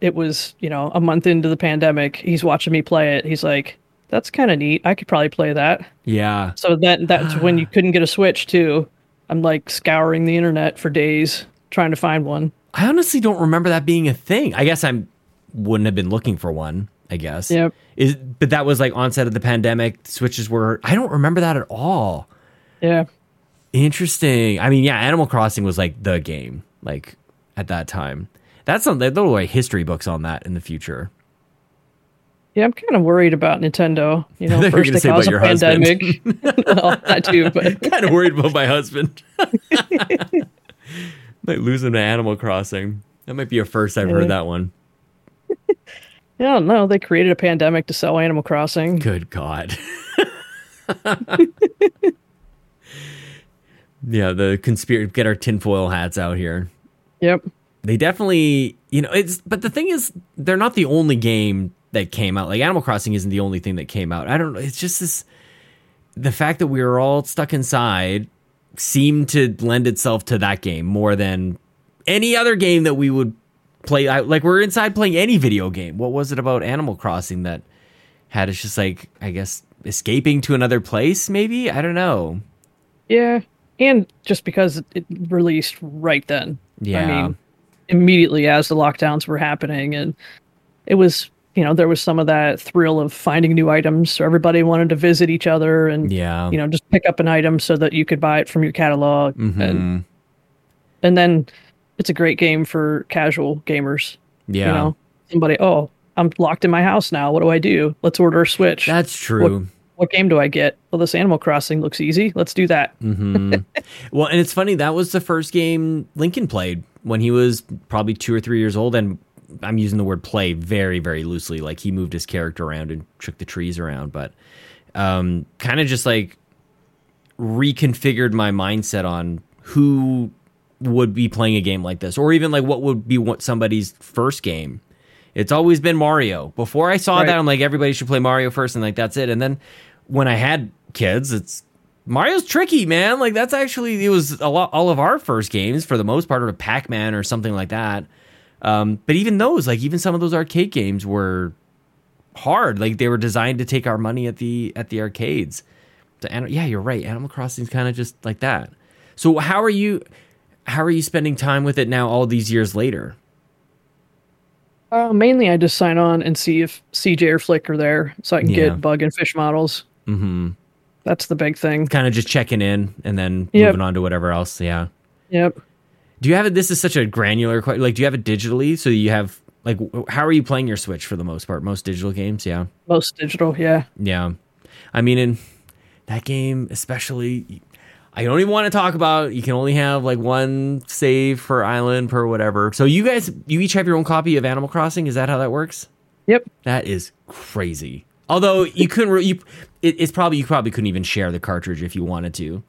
it was you know a month into the pandemic he's watching me play it he's like that's kind of neat i could probably play that yeah. so that that's when you couldn't get a switch too i'm like scouring the internet for days trying to find one I honestly don't remember that being a thing. I guess I wouldn't have been looking for one. I guess. Yep. Is but that was like onset of the pandemic. Switches were. I don't remember that at all. yeah Interesting. I mean, yeah, Animal Crossing was like the game, like at that time. That's something. Like history books on that in the future. yeah i'm kind of worried about nintendo you know first they caused a pandemic well that too but kind of worried about my husband. might lose him to Animal Crossing. That might be a first I've heard that one. Yeah, no. They created a pandemic to sell Animal Crossing. Good God. yeah, the conspiracy. Get our tinfoil hats out here. Yep. They definitely, you know, it's. But the thing is, they're not the only game that came out. Like Animal Crossing isn't the only thing that came out. I don't know. It's just this. The fact that we were all stuck inside seemed to lend itself to that game more than any other game that we would play. I, like we're inside playing any video game. What was it about Animal Crossing that had us just like, I guess, escaping to another place? Maybe I don't know. Yeah. And just because it released right then. Yeah. I mean, immediately as the lockdowns were happening. And it was, you know, there was some of that thrill of finding new items. So everybody wanted to visit each other and, Yeah. you know, just pick up an item so that you could buy it from your catalog. Mhm. And, and then it's a great game for casual gamers. yeah. You know, somebody, oh, I'm locked in my house now. What do I do? Let's order a Switch. That's true. what game do I get? Well, this Animal Crossing looks easy. Let's do that. mm-hmm. well, and it's funny that was the first game Lincoln played when he was probably two or three years old, and I'm using the word play very, very loosely. Like he moved his character around and shook the trees around, but um, kind of just like reconfigured my mindset on who would be playing a game like this, or even like what would be what somebody's first game. It's always been Mario. Before I saw Right. that, I'm like everybody should play Mario first, and like that's it. And then when I had kids, it's Mario's tricky, man. Like that's actually it was a lot all of our first games for the most part, or Pac Man or something like that. Um, but even those, like even some of those arcade games were hard. Like they were designed to take our money at the at the arcades. So, yeah, you're right. Animal Crossing's kind of just like that. So how are you? How are you spending time with it now, all these years later? Uh, mainly, I just sign on and see if CJ or Flick are there, so I can Yeah. get bug and fish models. Mm-hmm. That's the big thing. Kind of just checking in and then Yep. moving on to whatever else. Yeah. Yep. Do you have it? This is such a granular question. Like, do you have it digitally? So you have like, how are you playing your Switch for the most part? Most digital games, yeah, Most digital, yeah. yeah. I mean, in that game, especially, I don't even want to talk about. You can only have like one save per island per whatever. So you guys, you each have your own copy of Animal Crossing. Is that how that works? Yep. That is crazy. Although you couldn't, re- you it, it's probably you probably couldn't even share the cartridge if you wanted to.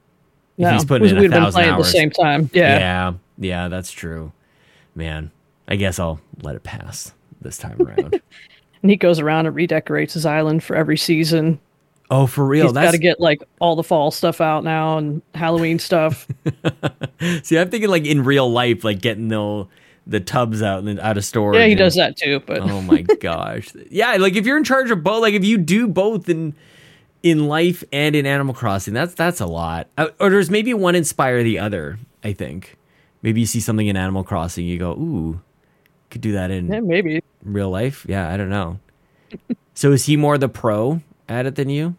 If No, he's putting in a thousand playing at the same time. Yeah. yeah, yeah, that's true. Man, I guess I'll let it pass this time around. and he goes around and redecorates his island for every season. Oh, for real? He's got to get like all the fall stuff out now and Halloween stuff. See, I'm thinking like in real life, like getting the the tubs out and out of storage. yeah, he and- does that too. But Oh my gosh. Yeah, like if you're in charge of both, like if you do both in in life and in Animal Crossing, that's that's a lot. Uh, Or there's maybe one inspire the other. I think maybe you see something in Animal Crossing, you go, ooh, could do that in yeah, maybe. real life. Yeah, I don't know. so is he more the pro at it than you,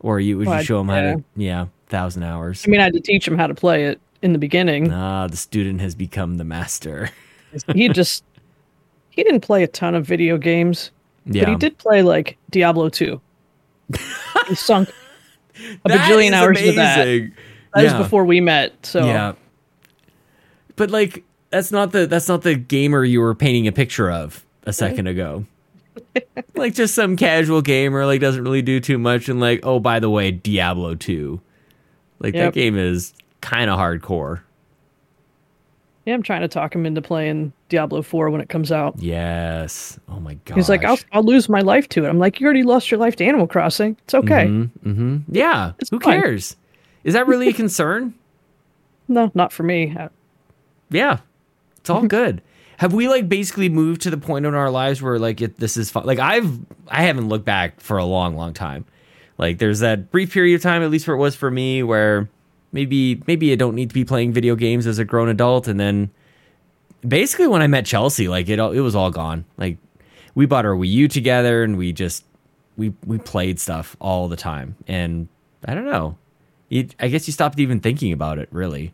or you would Well, you show him how yeah. to? Yeah, thousand hours. I mean, I had to teach him how to play it in the beginning. Ah, the student has become the master. he just he didn't play a ton of video games, yeah, but he did play like Diablo 2. he sunk a bajillion hours with that. amazing. That was before we met. So Yeah. But like that's not the that's not the gamer you were painting a picture of a second ago. like just some casual gamer like doesn't really do too much and like oh by the way Diablo 2. Like that game is kind of hardcore. yeah, I'm trying to talk him into playing Diablo 4 when it comes out. Yes. Oh my god. He's like, I'll, I'll lose my life to it. I'm like, you already lost your life to Animal Crossing. It's okay. Mm-hmm. Yeah. It's Who fine. cares? Is that really a concern? No, not for me. Yeah, it's all good. Have we like basically moved to the point in our lives where like it, this is fun? Like I've I haven't looked back for a long, long time. Like there's that brief period of time, at least where it was for me, where maybe maybe I don't need to be playing video games as a grown adult, and then basically when I met Chelsea, like it all it was all gone. Like we bought our Wii U together, and we just we we played stuff all the time, and I don't know. You, I guess you stopped even thinking about it, really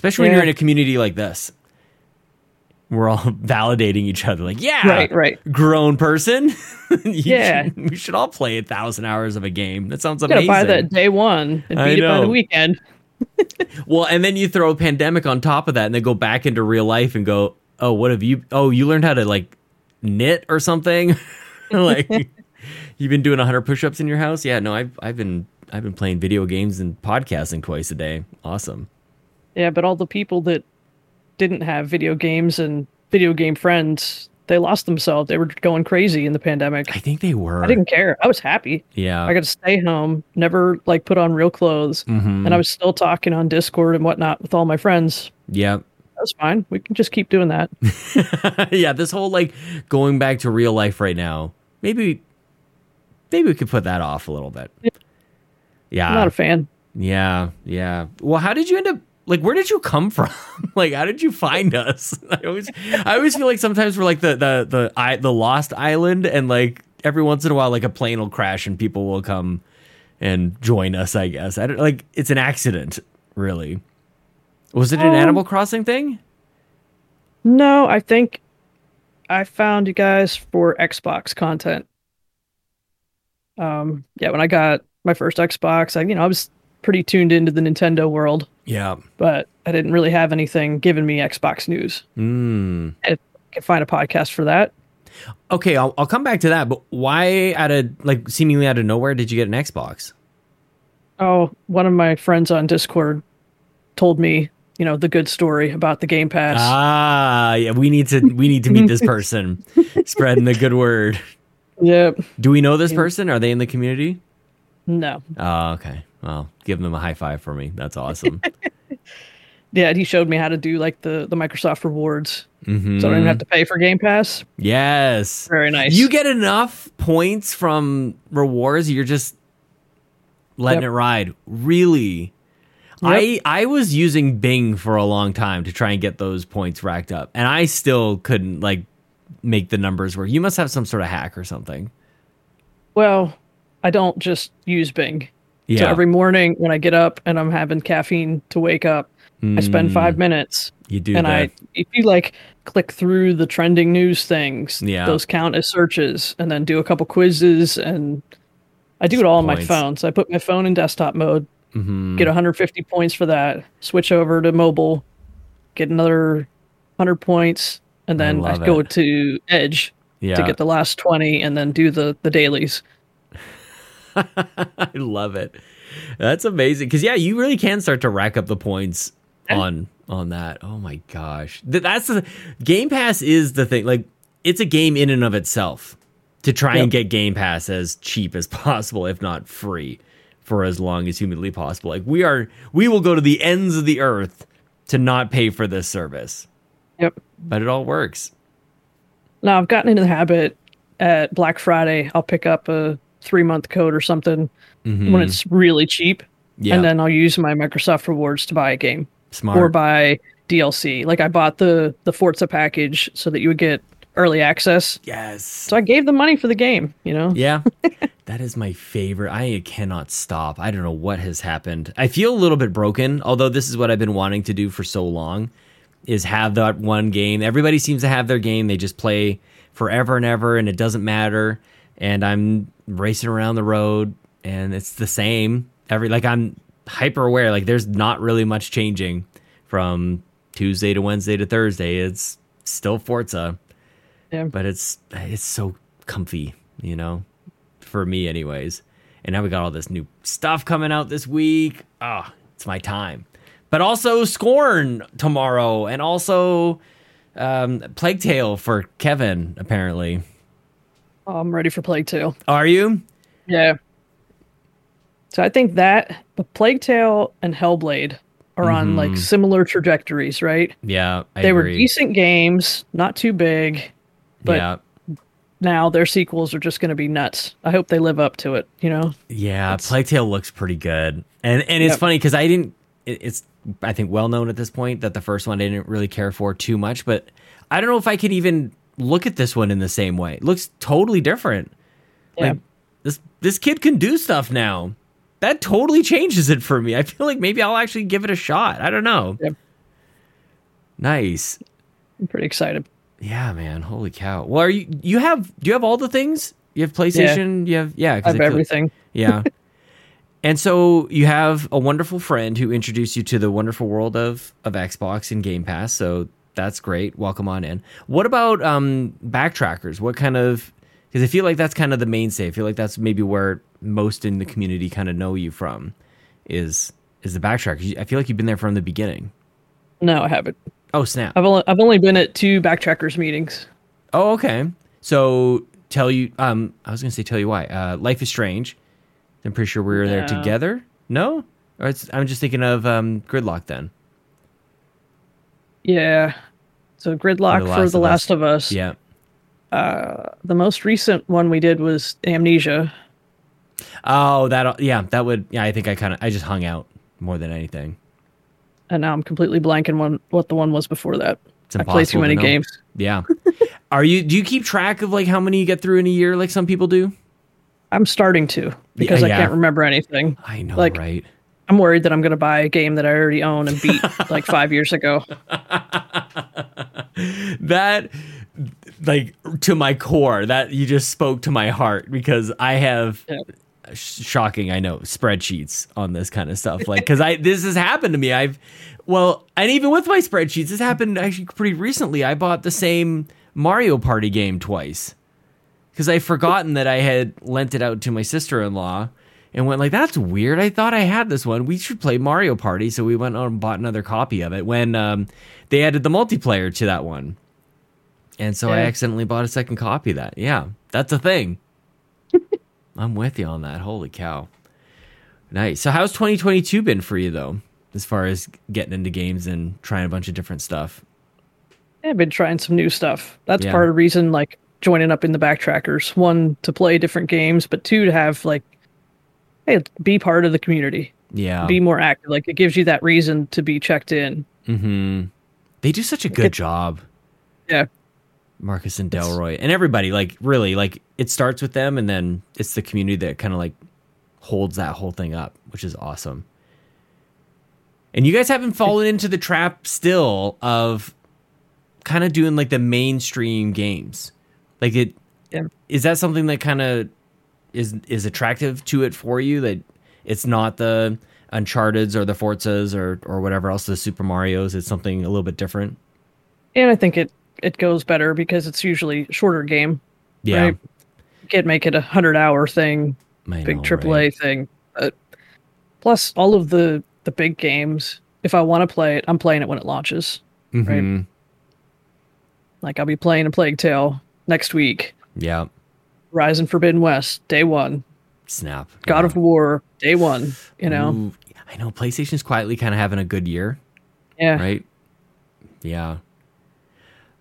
especially when you're in a community like this we're all validating each other like yeah Right, right. grown person. Yeah. should- we should all play a thousand hours of a game. That sounds amazing buy that day one and beat it by the weekend. well and then you throw a pandemic on top of that and then go back into real life and go oh what have you oh you learned how to like knit or something? Like you've been doing 100 push-ups in your house? Yeah no i've i've been i've been playing video games and podcasting twice a day. Awesome. Yeah, but all the people that didn't have video games and video game friends, they lost themselves. They were going crazy in the pandemic. i think they were I didn't care. I was happy. yeah I got to stay home, never like put on real clothes, Mhm. and I was still talking on Discord and whatnot with all my friends. yeah That's fine. We can just keep doing that. yeah, this whole like going back to real life right now. Maybe maybe we could put that off a little bit. Yeah. I'm not a fan. yeah, yeah. Well, how did you end up like where did you come from? like how did you find us? I always I always feel like sometimes we're like the the the I, the lost island and like every once in a while like a plane will crash and people will come and join us, I guess. I don't like it's an accident, really. Was it an Um, Animal Crossing thing? No, I think I found you guys for Xbox content. Um, yeah, when I got my first Xbox, I you know I was pretty tuned into the Nintendo world, Yeah. but I didn't really have anything giving me Xbox news. Mm. I can find a podcast for that. Okay, I'll, I'll come back to that. But why, out of like seemingly out of nowhere, did you get an Xbox? Oh, one of my friends on Discord told me, you know, the good story about the Game Pass. Ah, yeah. We need to we need to meet this person, spreading the good word. Yep. Do we know this person? Are they in the community? No. Oh, okay. Well, give them a high five for me. That's awesome. Yeah, and he showed me how to do like the the Microsoft rewards, Mhm. so I don't even have to pay for Game Pass. Yes. Very nice. You get enough points from rewards. You're just letting Yep. it ride. Really. I I was using Bing for a long time to try and get those points racked up, and I still couldn't like make the numbers work. You must have some sort of hack or something. Well, I don't just use Bing. Yeah. So every morning when I get up and I'm having caffeine to wake up, I spend five minutes. you do and that. I, if you like click through the trending news things, Yeah. those count as searches, and then do a couple quizzes, and I do it all on my phone. So I put my phone in desktop mode, Mhm. get 150 points for that, switch over to mobile, get another 100 points, and then I, love go it. to Edge yeah. to get the last 20, and then do the the dailies. I love it. That's amazing because yeah, you really can start to rack up the points on on that. Oh my gosh, that's the Game Pass is the thing. Like it's a game in and of itself to try and get Game Pass as cheap as possible, if not free, for as long as humanly possible. Like we are, we will go to the ends of the earth to not pay for this service, Yep. but it all works. Now I've gotten into the habit at Black Friday, I'll pick up a three month code or something when it's really cheap. Mm-hmm. Yeah. And then I'll use my Microsoft rewards to buy a game Smart. or buy DLC. Like I bought the the Forza package so that you would get early access. yes. So I gave the money for the game, you know? Yeah. that is my favorite. I cannot stop. I don't know what has happened. I feel a little bit broken, although this is what I've been wanting to do for so long is have that one game. Everybody seems to have their game. They just play forever and ever and it doesn't matter. And I'm racing around the road and it's the same. Every like I'm hyper aware like there's not really much changing from Tuesday to Wednesday to Thursday. It's still Forza Yeah. but it's it's so comfy, you know, for me anyways. And now we got all this new stuff coming out this week. Ah, it's my time. But also Scorn tomorrow, and also um, Plague Tale for Kevin. Apparently, Oh, I'm ready for Plague Tale. are you? Yeah. So I think that the Plague Tale and Hellblade are on mm-hmm. like similar trajectories, right? Yeah, I they were decent games, not too big. but- yeah, Now their sequels are just going to be nuts. I hope they live up to it, you know? yeah. Plague Tale looks pretty good, and and it's Yep. funny because I didn't. it- It's I think well known at this point that the first one I didn't really care for too much, but I don't know if I could even look at this one in the same way. It looks totally different. Yeah. Like this this kid can do stuff now. That totally changes it for me. I feel like maybe I'll actually give it a shot. I don't know. Yep. Nice. I'm pretty excited. Yeah, man. Holy cow. Well, are you you have do you have all the things? You have PlayStation, you have yeah, I have everything. Yeah. and so you have a wonderful friend who introduced you to the wonderful world of of Xbox and Game Pass. So that's great. Welcome on in. What about um backtrackers? What kind of because I feel like that's kind of the mainstay. I feel like that's maybe where most in the community kind of know you from is is the backtrackers. I feel like you've been there from the beginning. No, I haven't. Oh snap! I've only I've only been at two backtrackers meetings. Oh okay. So tell you um I was gonna say tell you why. Uh, Life is Strange. I'm pretty sure we were there No. together. No, or it's, I'm just thinking of um Gridlock then. Yeah. So Gridlock The for The of Us. Last of Us. Yeah. Uh, the most recent one we did was Amnesia. Oh, that yeah, that would yeah. I think I kind of I just hung out more than anything. And now I'm completely blanking one what the one was before that. It's I play too many know. games. Yeah. Are you? Do you keep track of like how many you get through in a year, like some people do? I'm starting to because yeah. I can't remember anything. I know, Like- right? I'm worried that I'm going to buy a game that I already own and beat like five years ago. That like to my core. That you just spoke to my heart because I have Yeah. shocking. I know spreadsheets on this kind of stuff. Like because I this has happened to me. I've well, and even with my spreadsheets, this happened actually pretty recently. I bought the same Mario Party game twice because I forgotten that I had lent it out to my sister in law. And went like, that's weird. I thought I had this one. We should play Mario Party. So we went out and bought another copy of it when um, they added the multiplayer to that one. And so I accidentally bought a second copy of that. Yeah, that's a thing. I'm with you on that. Holy cow. Nice. So how's 2022 been for you though, as far as getting into games and trying a bunch of different stuff? I've been trying some new stuff. That's Yeah. part of the reason like joining up in the backtrackers. One to play different games, but two to have like hey, be part of the community. Yeah. Be more active. Like it gives you that reason to be checked in. mm-hmm. They do such a good job. Yeah. Marcus and Delroy and everybody like really like it starts with them and then it's the community that kind of like holds that whole thing up, which is awesome. And you guys haven't fallen into the trap still of kind of doing like the mainstream games. Like it Yeah. is that something that kind of is is attractive to it for you that it's not the Uncharted's or the Forzas or or whatever else the Super Mario's. It's something a little bit different. And I think it it goes better because it's usually a shorter game. Yeah, Right. You can't make it a hundred hour thing, big AAA right? thing. But plus all of the the big games, if I want to play it, I'm playing it when it launches. Mhm. Like I'll be playing a Plague Tale next week. Yeah. Horizon Forbidden West, day one. Snap. God Yeah. of War, day one. You know, Ooh, I know PlayStation's quietly kind of having a good year, yeah. right? Yeah.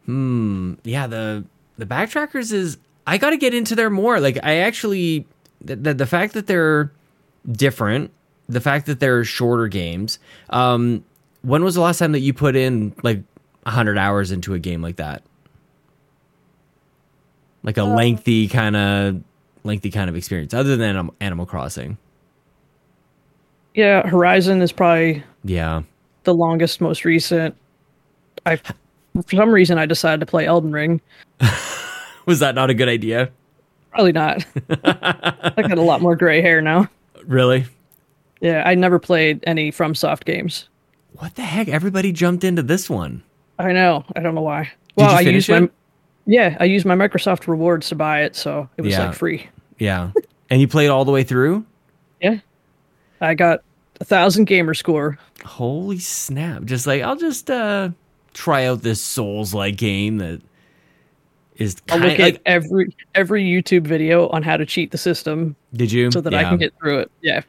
Hmm. Yeah. The the backtrackers is I got to get into there more. Like I actually the, the the fact that they're different, the fact that they're shorter games. Um, when was the last time that you put in like hundred hours into a game like that? Like a uh, lengthy kind of lengthy kind of experience, other than Animal Crossing. Yeah, Horizon is probably Yeah. the longest, most recent. I, for some reason, I decided to play Elden Ring. Was that not a good idea? Probably not. I got a lot more gray hair now. Really? Yeah, I never played any FromSoft games. What the heck? Everybody jumped into this one. I know. I don't know why. Did well, you I used my it? Yeah, I used my Microsoft rewards to buy it, so it was Yeah. like free. Yeah. and you played all the way through? Yeah, I got a thousand gamer score. Holy snap. Just like, I'll just uh try out this Souls like game that is I'll look like, at every every YouTube video on how to cheat the system Did you? so that I can get through it. Yeah,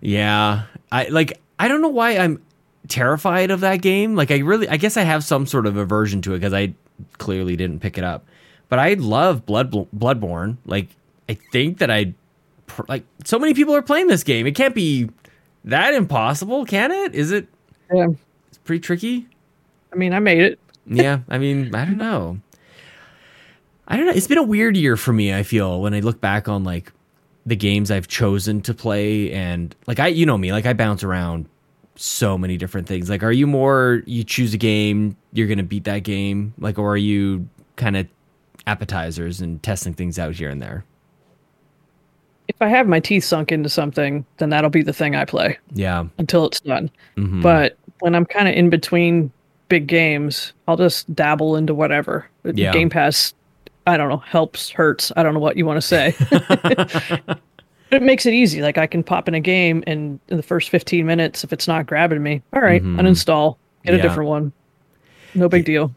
Yeah. I like I don't know why I'm terrified of that game. Like I really I guess I have some sort of aversion to it because I clearly didn't pick it up. But I love Blood Bloodborne. Like I think that I like so many people are playing this game. It can't be that impossible, can it? Is it yeah. it's pretty tricky? I mean, I made it. yeah, I mean, I don't know. I don't know. It's been a weird year for me, I feel, when I look back on like the games I've chosen to play and like I you know me, like I bounce around so many different things. Like are you more you choose a game, you're to beat that game, like or are you kind of appetizers and testing things out here and there? If I have my teeth sunk into something, then that'll be the thing I play Yeah. until it's done. Mhm. But when I'm kind of in between big games, I'll just dabble into whatever. Yeah. Game Pass, I don't know, helps, hurts. I don't know what you want to say. it makes it easy. Like I can pop in a game and in the first 15 minutes, if it's not grabbing me, all right, uninstall, get Yeah. a different one. No big deal.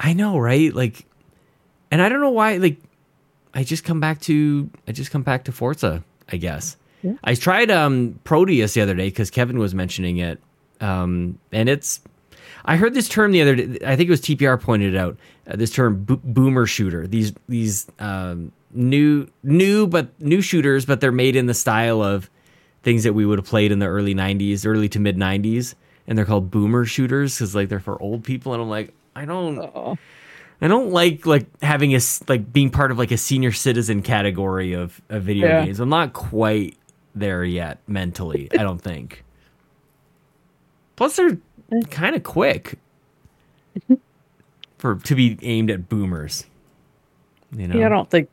I know, right? Like, and I don't know why. Like, I just come back to I just come back to Forza. I guess I tried um Proteus the other day because Kevin was mentioning it, um, and it's. I heard this term the other day. I think it was TPR pointed it out. Uh, this term bo- boomer shooter. These these um, new new but new shooters, but they're made in the style of things that we would have played in the early '90s, early to mid '90s, and they're called boomer shooters because like they're for old people. And I'm like, I don't. Oh, I don't like like having a like being part of like a senior citizen category of, of video Yeah. games. I'm not quite there yet mentally. I don't think. Plus, they're kind of quick for to be aimed at boomers. You know. yeah, I don't think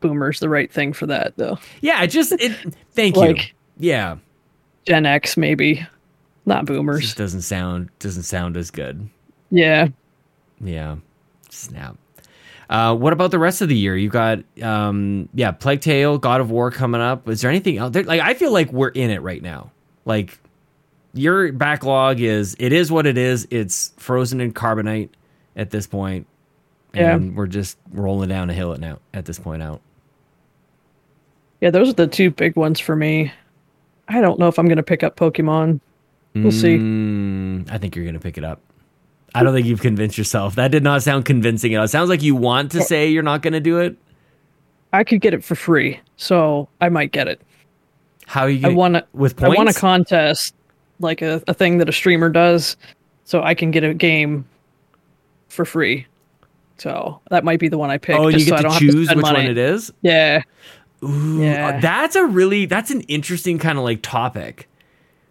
Boomer's the right thing for that though. Yeah, it just it. Thank you. Yeah, Gen X maybe, not Boomers. just doesn't sound doesn't sound as good. Yeah. Yeah. Snap. Uh, what about the rest of the year? You got um yeah, Plague Tale, God of War coming up. Is there anything out there? Like I feel like we're in it right now. Like your backlog is it is what it is. It's frozen in carbonite at this point. And we're just rolling down a hill at now at this point out. Yeah, those are the two big ones for me. I don't know if I'm going to pick up Pokemon. We'll see. Mm, I think you're gonna pick it up. I don't think you've convinced yourself. That did not sound convincing at all. It sounds like you want to say you're not gonna do it. I could get it for free, so I might get it. How are you I gonna want to. with I want a contest, like a, a thing that a streamer does, so I can get a game for free. So that might be the one I pick. Oh, you so get I to choose spend which money. one it is. Yeah, Ooh, Yeah. that's a really that's an interesting kind of like topic.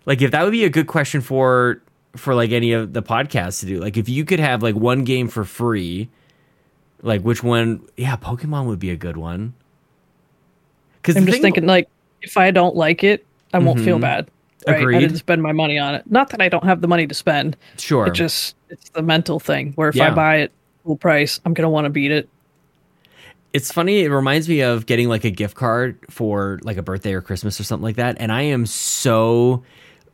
Like if that would be a good question for for like any of the podcasts to do. Like if you could have like one game for free, like which one? Yeah, Pokemon would be a good one. Because I'm just thinking like if I don't like it, I won't feel Mhm. bad. Right? I Agreed. didn't spend my money on it. Not that I don't have the money to spend. sure. It just it's the mental thing where if Yeah. I buy it full price, I'm gonna want to beat it. It's funny. It reminds me of getting like a gift card for like a birthday or Christmas or something like that. And I am so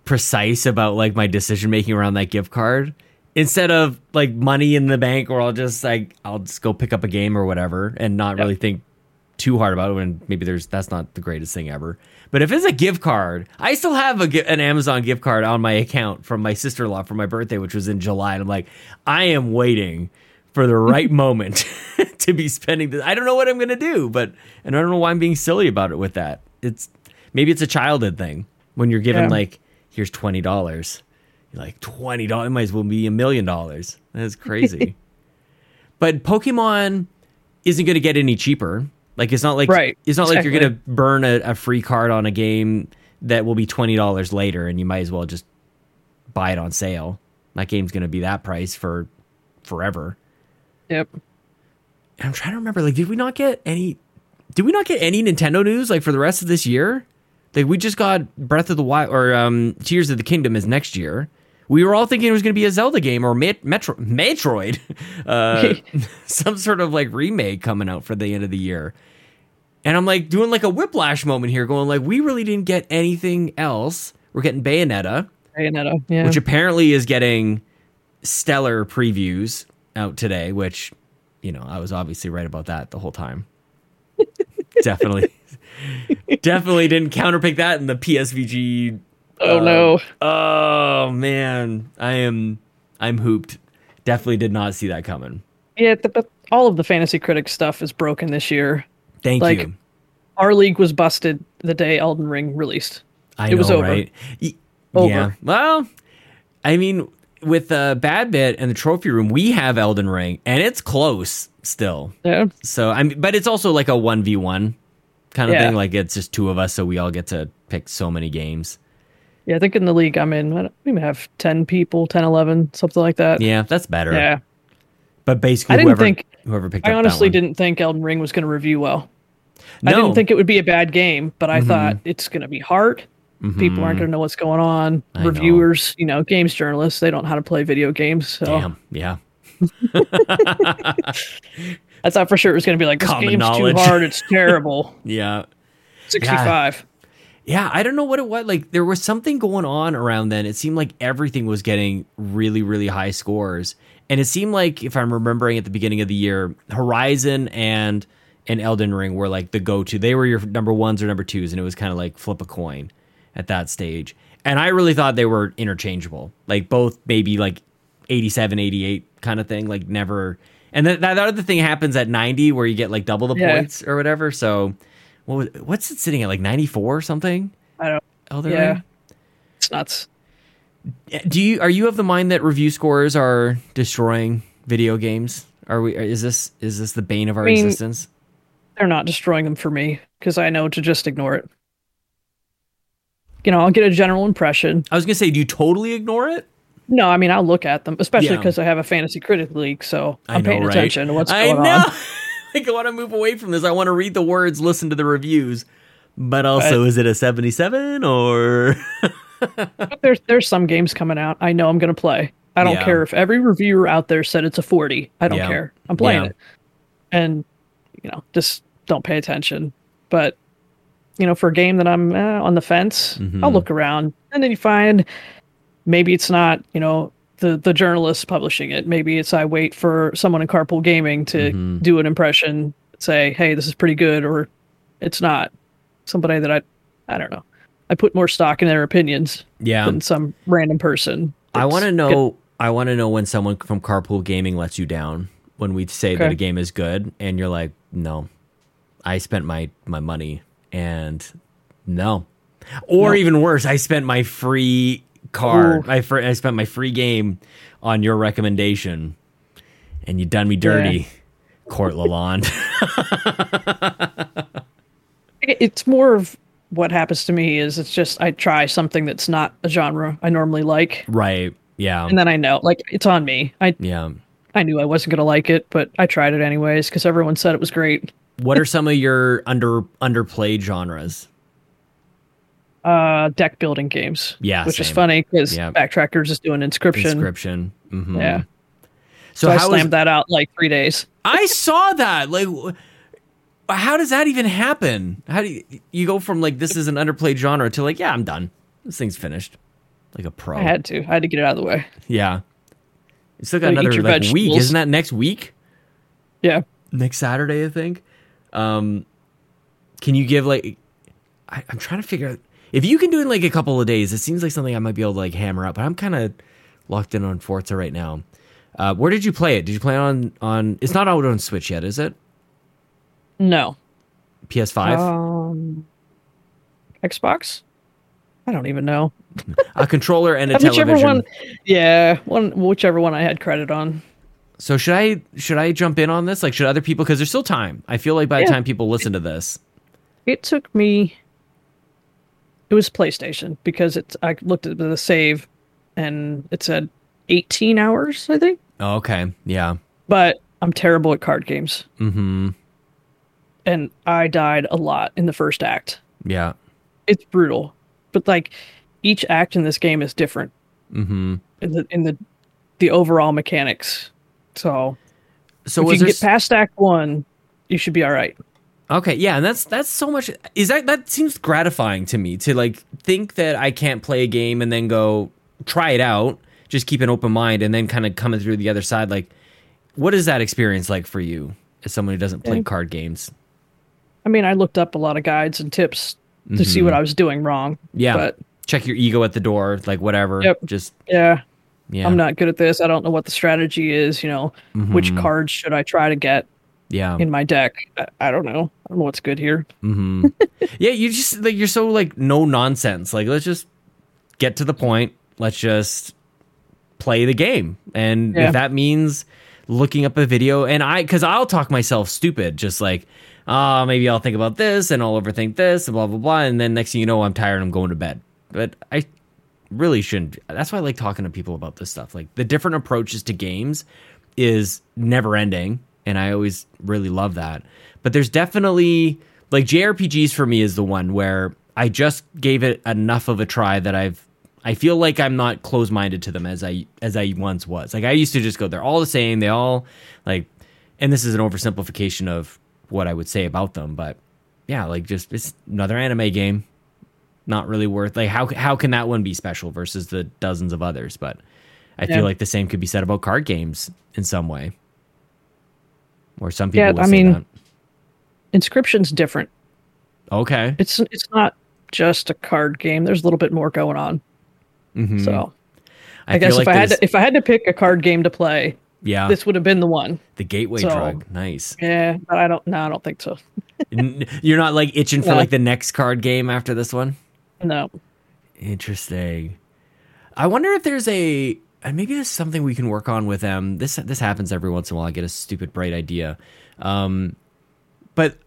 precise about like my decision making around that gift card. instead of like money in the bank, or I'll just like I'll just go pick up a game or whatever, and not Yeah. really think too hard about it. When maybe there's that's not the greatest thing ever. But if it's a gift card, I still have a, an Amazon gift card on my account from my sister in law for my birthday, which was in July. And I'm like, I am waiting for the right moment to be spending this. I don't know what I'm going to do, but, and I don't know why I'm being silly about it with that. It's maybe it's a childhood thing when you're given Yeah. like, here's $20. You're like, $20 might as well be a million dollars. That's crazy. but Pokemon isn't going to get any cheaper. Like it's not like Right, it's not like you're going to burn a, a free card on a game that will be twenty dollars later, and you might as well just buy it on sale. That game's going to be that price for forever. Yep. And I'm trying to remember, like, did we not get any? Did we not get any Nintendo news like for the rest of this year? Like, we just got Breath of the Wild or um, Tears of the Kingdom is next year. We were all thinking it was going to be a Zelda game or Met- Metro- Metroid, uh, some sort of like remake coming out for the end of the year. And I'm like doing like a whiplash moment here, going like, we really didn't get anything else. We're getting Bayonetta, Bayonetta. Yeah. which apparently is getting stellar previews out today, which, you know, I was obviously right about that the whole time. definitely, definitely didn't counterpick that in the PSVG. oh uh, no. Oh man, I am, I'm hooped. Definitely did not see that coming. Yeah, the, but all of the fantasy critic stuff is broken this year. Thank Like, you. Our league was busted the day Elden Ring released. I it know, was over. right? Y- Over. Yeah. Well, I mean, with uh, Bad Bit and the trophy room, we have Elden Ring, and it's close still. Yeah. So I mean, but it's also like a one v one kind of Yeah. thing. Like it's just two of us, so we all get to pick so many games. Yeah, I think in the league I'm in, we may have 10 people, 10, 11, something like that. Yeah, that's better. Yeah. But basically, I didn't whoever think- whoever picked I up honestly didn't think Elden Ring was going to review well. No. I didn't think it would be a bad game, but I Mm-hmm. thought it's going to be hard. People aren't mm-hmm. going to know what's going on. I know. Reviewers, you know, games journalists, they don't know how to play video games. So Damn. Yeah. I thought for sure it was going to be like, this Common game's knowledge. too hard. It's terrible. Yeah. 65. Yeah, I don't know what it was. Like there was something going on around then. It seemed like everything was getting really, really high scores. And it seemed like if I'm remembering at the beginning of the year, Horizon and and Elden Ring were like the go-to. They were your number ones or number twos, and it was kind of like flip a coin at that stage. And I really thought they were interchangeable. Like both maybe like 87, 88 kind of thing. Like never and then that other thing happens at 90 where you get like double the Yeah. points or whatever. So what was, what's it sitting at like 94 or something? I don't oh, Elden Yeah. Ring? It's nuts. Eh, do you are you of the mind that review scores are destroying video games? Are we is this is this the bane of our mean- existence? They're not destroying them for me because I know to just ignore it. You know, I'll get a general impression. I was going to say do you totally ignore it? No, I mean, I'll look at them, especially Yeah. because I have a fantasy critic league, so I'm know, paying right? attention to what's I going know. on. like I want to move away from this. I want to read the words, listen to the reviews. But also, is it a 77 or there's there's some games coming out I know I'm going to play. I don't Yeah. care if every reviewer out there said it's a 40. I don't Yeah. care. I'm playing Yeah. it. And you know, just don't pay attention. But you know, for a game that I'm eh, on the fence, Mm-hmm. I'll look around and then you find maybe it's not, you know, the the journalist publishing it. Maybe it's I wait for someone in Carpool Gaming to Mm-hmm. do an impression, say, "Hey, this is pretty good," or it's not. Somebody that I I don't know. I put more stock in their opinions yeah? than some random person. I want to good. know. I want to know when someone from Carpool Gaming lets you down. When we say that a game is good, and you're like, "No, I spent my my money," and no, or No. even worse, I spent my free card. I fr- I spent my free game on your recommendation, and you done me dirty, Court Lalonde. It's more of what happens to me is it's just I try something that's not a genre I normally like, right? Yeah. and then I know like it's on me. I yeah. I knew I wasn't gonna like it, but I tried it anyways because everyone said it was great. What are some of your under underplayed genres? Uh, deck building games. Yeah, which is funny because Yeah. Backtrackers is doing inscription. Inscription. Mhm. Yeah, So, so, I is slammed that out like three days. I saw that. Like, how does that even happen? How do you, you go from like this is an underplayed genre to like, yeah, I'm done. This thing's finished. Like a pro. I had to. I had to get it out of the way. yeah. You still got Gotta another like week. Isn't that next week? Yeah. Next Saturday, I think. Um, can you give like? I, I'm trying to figure out if you can do it in like a couple of days. It seems like something I might be able to like hammer out, but I'm kind of locked in on Forza right now. Uh, where did you play it? Did you play it on on? It's not out on Switch yet, is it? No. PS5, Um, Xbox? I don't even know. a controller, and a whichever television. one. Yeah, one whichever one I had credit on. So should I should I jump in on this? Like, should other people? Because there's still time. I feel like by the time people listen to this, It took me. It was PlayStation because it's. I looked at the save, and it said 18 hours. I think, oh, okay, yeah, but I'm terrible at card games, mm-hmm, and I died a lot in the first act. yeah, It's brutal, but like each act in this game is different mm-hmm. in the in the the overall mechanics. So So if you can get past Act One, you should be all right. Okay, yeah, and that's that's so much. Is that that seems gratifying to me to like think that I can't play a game and then go try it out, just keep an open mind, and then kind of coming through the other side. Like, what is that experience like for you as someone who doesn't play Yeah. card games? I mean, I looked up a lot of guides and tips to see what I was doing wrong. Mm-hmm. Yeah, But check your ego at the door, like whatever. Yep. Just yeah, yeah, I'm not good at this. I don't know what the strategy is. You know, which Mhm. cards should I try to get yeah. in my deck? I, I don't know. I don't know what's good here. hmm yeah, you just like you're so like no nonsense. Like let's just get to the point. Let's just play the game. And Yeah. if that means looking up a video and I cuz I'll talk myself stupid just like oh, maybe I'll think about this and I'll overthink this and blah blah blah and then next thing you know I'm tired and I'm going to bed. But I really shouldn't. That's why I like talking to people about this stuff. Like the different approaches to games is never ending, and I always really love that. But there's definitely like JRPGs for me is the one where I just gave it enough of a try that I've I feel like I'm not close minded to them as I as I once was. Like I used to just go, they're all the same. They all like, and this is an oversimplification of what I would say about them, but yeah, like just it's another anime game not really worth like how how can that one be special versus the dozens of others but i Yeah. feel like the same could be said about card games in some way or some people Yeah, I say mean- that. Inscription's different. okay It's it's not just a card game. There's a little bit more going on. Mhm. So i, I, guess feel if I had to, if I had to pick a card game to play, yeah this would have been the one. the gateway so- drug nice Yeah, but I don't. No, I don't think so. You're not like itching for No. like the next card game after this one No. Interesting. I wonder if there's a and maybe there's something we can work on with them. This this happens every once in a while. I get a stupid bright idea. Um, but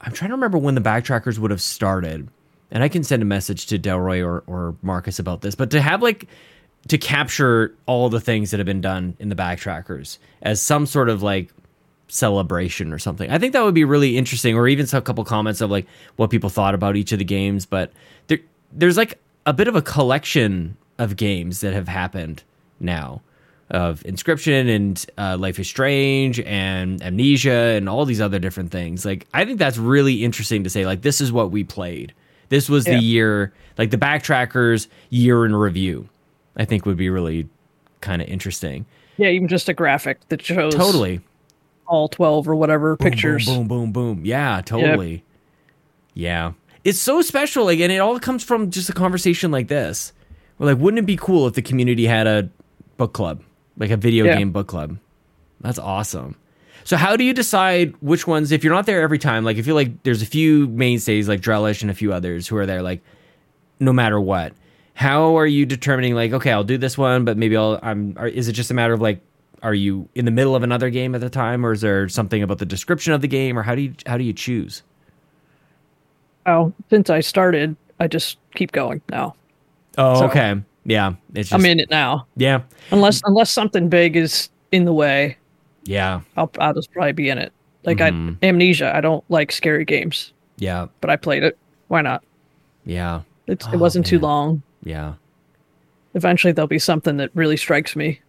I'm trying to remember when the backtrackers would have started. And I can send a message to Delroy or, or Marcus about this. But to have like to capture all the things that have been done in the backtrackers as some sort of like celebration or something. I think that would be really interesting, or even a couple comments of like what people thought about each of the games. But there, there's like a bit of a collection of games that have happened now of Inscription and uh, Life is Strange and Amnesia and all these other different things. Like, I think that's really interesting to say, like, this is what we played. This was Yeah. the year, like the backtrackers year in review, I think would be really kind of interesting. Yeah, even just a graphic that shows Totally. All twelve or whatever Boom, pictures. Boom, boom, boom, boom. Yeah, totally. Yeah. It's so special. Like, and it all comes from just a conversation like this. We're like, wouldn't it be cool if the community had a book club, like a video Yeah. game book club? That's awesome. So, how do you decide which ones, if you're not there every time, like, I feel like there's a few mainstays like Drellish and a few others who are there, like, no matter what. How are you determining, like, okay, I'll do this one, but maybe I'll, I'm, or is it just a matter of like, are you in the middle of another game at the time, or is there something about the description of the game, or how do you how do you choose? Oh, since I started, I just keep going now. Oh, So- okay, yeah, it's just I'm in it now. yeah, Unless unless something big is in the way, yeah, I'll I'll just probably be in it. Like Mhm. I amnesia, I don't like scary games, yeah, but I played it. Why not? yeah, It's, Oh, it wasn't too long. yeah. Eventually, there'll be something that really strikes me.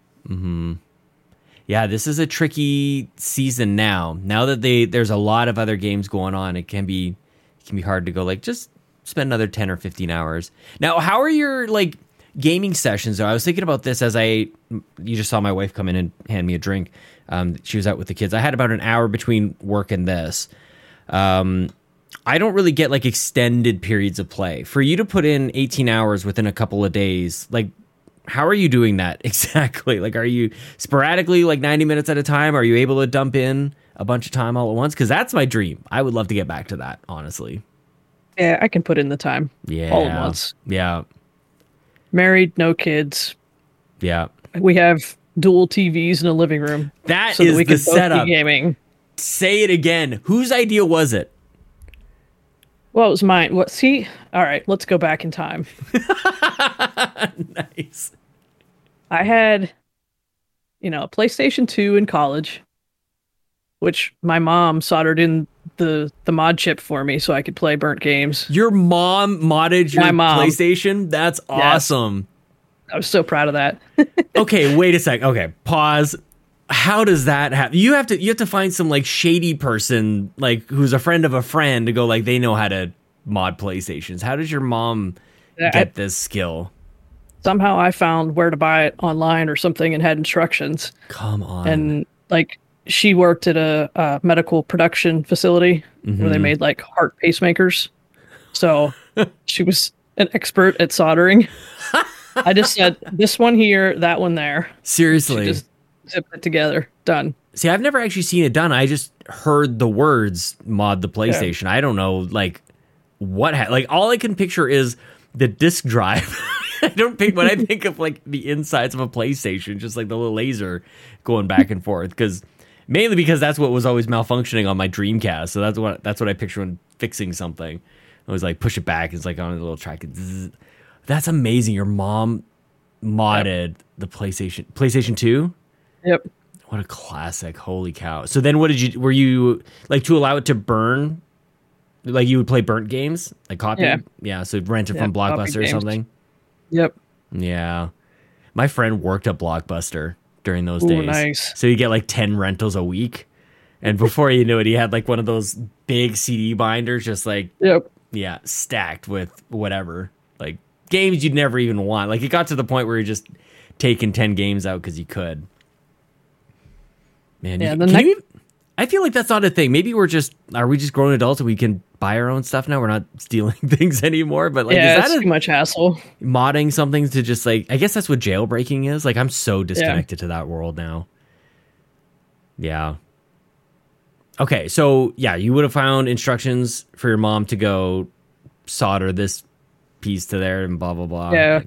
Yeah, this is a tricky season now. Now that they there's a lot of other games going on, it can be it can be hard to go like just spend another 10 or 15 hours. Now, how are your like gaming sessions, though, I was thinking about this as I, you just saw my wife come in and hand me a drink. Um, she was out with the kids. I had about an hour between work and this. Um, I don't really get like extended periods of play. For you to put in 18 hours within a couple of days, like, how are you doing that exactly? Like, are you sporadically, like 90 minutes at a time? Are you able to dump in a bunch of time all at once? Because that's my dream. I would love to get back to that, honestly. Yeah, I can put in the time. Yeah. All at once. Yeah. Married, no kids. Yeah. We have dual TVs in a living room. That so is that we the can setup. gaming. Say it again. Whose idea was it? Well, it was mine. What? See, all right. Let's go back in time. nice. I had, you know, a PlayStation 2 in college, which my mom soldered in the the mod chip for me so I could play burnt games. Your mom modded your mom. PlayStation? That's awesome. I was so proud of that. okay, wait a sec. Okay, pause. How does that happen? You have to you have to find some like shady person like who's a friend of a friend to go like they know how to mod PlayStations. How does your mom I- get this skill? Somehow I found where to buy it online or something and had instructions. Come on. And like she worked at a, uh medical production facility where they made like heart pacemakers. So she was an expert at soldering. I just said this one here, that one there. Seriously. Just zip it together. Done. See, I've never actually seen it done. I just heard the words mod the PlayStation. I don't know like what ha- like all I can picture is the disk drive. I don't think when I think of like the insides of a PlayStation, just like the little laser going back and forth because mainly because that's what was always malfunctioning on my Dreamcast. So that's what that's what I picture when fixing something. I was like push it back, it's like on a little track. Zzz. That's amazing. Your mom modded the PlayStation PlayStation 2? Yep. What a classic! Holy cow! So then, what did you? Were you like to allow it to burn? Like you would play burnt games, like copy? Yeah. yeah. So rent it Yeah, from Blockbuster or something. Yep. Yeah, my friend worked at Blockbuster during those Ooh, days. nice. So you get like ten rentals a week, and before you knew it, he had like one of those big CD binders, just like Yep. yeah, stacked with whatever, like games you'd never even want. Like it got to the point where you're just taking 10 games out because you could. Man, Yeah, you, next- you- I feel like that's not a thing. Maybe we're just, are we just grown adults and we can buy our own stuff now? We're not stealing things anymore. But like, yeah, is that too much hassle. modding something to just like, I guess that's what jailbreaking is. Like, I'm so disconnected to that world now. Yeah. Okay, so yeah, you would have found instructions for your mom to go solder this piece to there and blah blah blah. Yeah.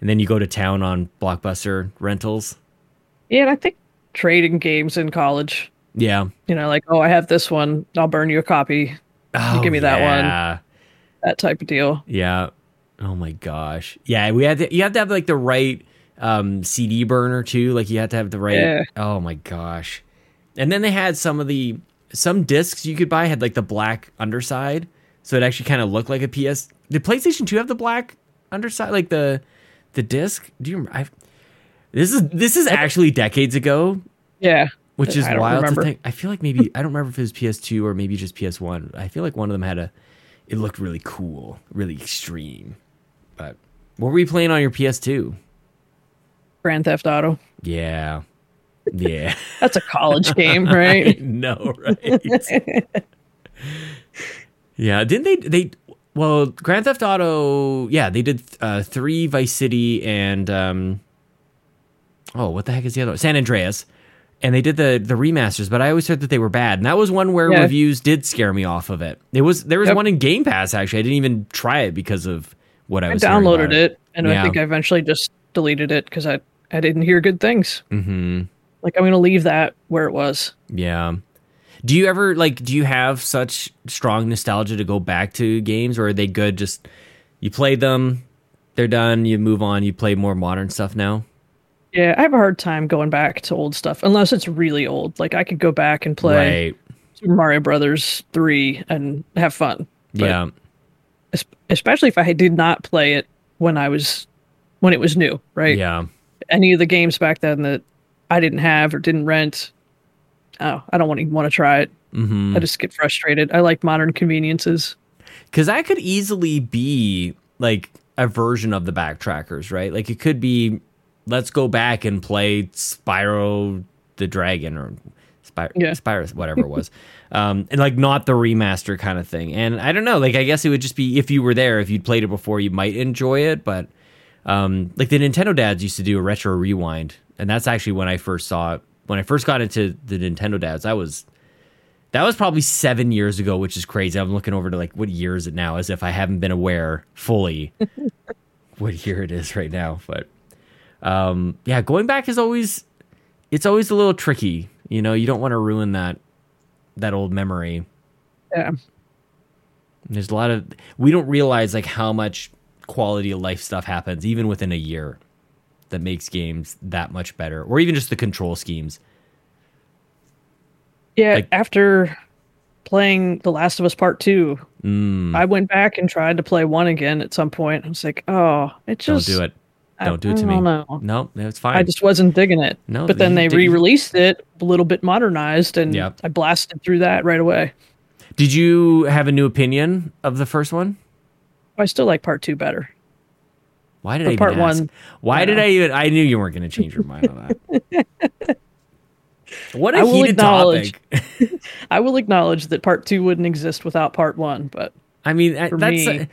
And then you go to town on Blockbuster rentals. Yeah, and I think trading games in college. Yeah. You know, like, oh, I have this one. I'll burn you a copy. Oh, give me that one. That type of deal. Yeah. Oh my gosh. Yeah, we had to, you have to have like the right um CD burner too. Like you have to have the right Yeah. Oh my gosh. And then they had some of the some discs you could buy had like the black underside. So it actually kind of looked like a PS. Did PlayStation 2 have the black underside like the the disc? Do you I This is this is actually decades ago, Yeah. which is wild remember. to think. I feel like maybe I don't remember if it was PS2 or maybe just PS1. I feel like one of them had a it looked really cool, really extreme. But what were you playing on your PS2? Grand Theft Auto. Yeah. Yeah. That's a college game, right? no, right? yeah, didn't they they well, Grand Theft Auto, yeah, they did uh 3 Vice City and um Oh, what the heck is the other one? San Andreas. And they did the the remasters, but I always heard that they were bad. And that was one where Yeah. reviews did scare me off of it. It was there was Yep. one in Game Pass actually. I didn't even try it because of what I I downloaded about it, and Yeah. I think I eventually just deleted it because I I didn't hear good things. Mhm. Like I'm gonna leave that where it was. Yeah. Do you ever like do you have such strong nostalgia to go back to games or are they good just you played them, they're done, you move on, you play more modern stuff now? Yeah, I have a hard time going back to old stuff unless it's really old. Like I could go back and play Right. Super Mario Brothers three and have fun. But yeah. especially if I did not play it when I was when it was new, right? Yeah. Any of the games back then that I didn't have or didn't rent. Oh, I don't want to want to try it. Mhm. I just get frustrated. I like modern conveniences. Cuz I could easily be like a version of the backtrackers, right? Like it could be, let's go back and play Spyro the Dragon or Spyro, Yeah. Spyro whatever it was, um, and like not the remaster kind of thing. And I don't know, like I guess it would just be if you were there, if you'd played it before, you might enjoy it. But um, like the Nintendo dads used to do a retro rewind, and that's actually when I first saw it. When I first got into the Nintendo dads, I was that was probably seven years ago, which is crazy. I'm looking over to like what year is it now, as if I haven't been aware fully what year it is right now. But um, yeah, going back is always it's always a little tricky. You know, you don't want to ruin that that old memory. Yeah. There's a lot of we don't realize like how much quality of life stuff happens even within a year that makes games that much better, or even just the control schemes. Yeah, Like- after playing The Last of Us Part Two, Mm, I went back and tried to play one again at some point. I was like, oh, it don't just do it. Don't do it to me. know. No, it's fine. I just wasn't digging it. No, but then they re-released it a little bit modernized, and Yep. I blasted through that right away. Did you have a new opinion of the first one? I still like Part Two better. Why did But I even part one, Why I did know. I even? I knew you weren't going to change your mind on that. what a I will heated acknowledge- topic. I will acknowledge that Part Two wouldn't exist without Part One, but I mean, I- For that's me-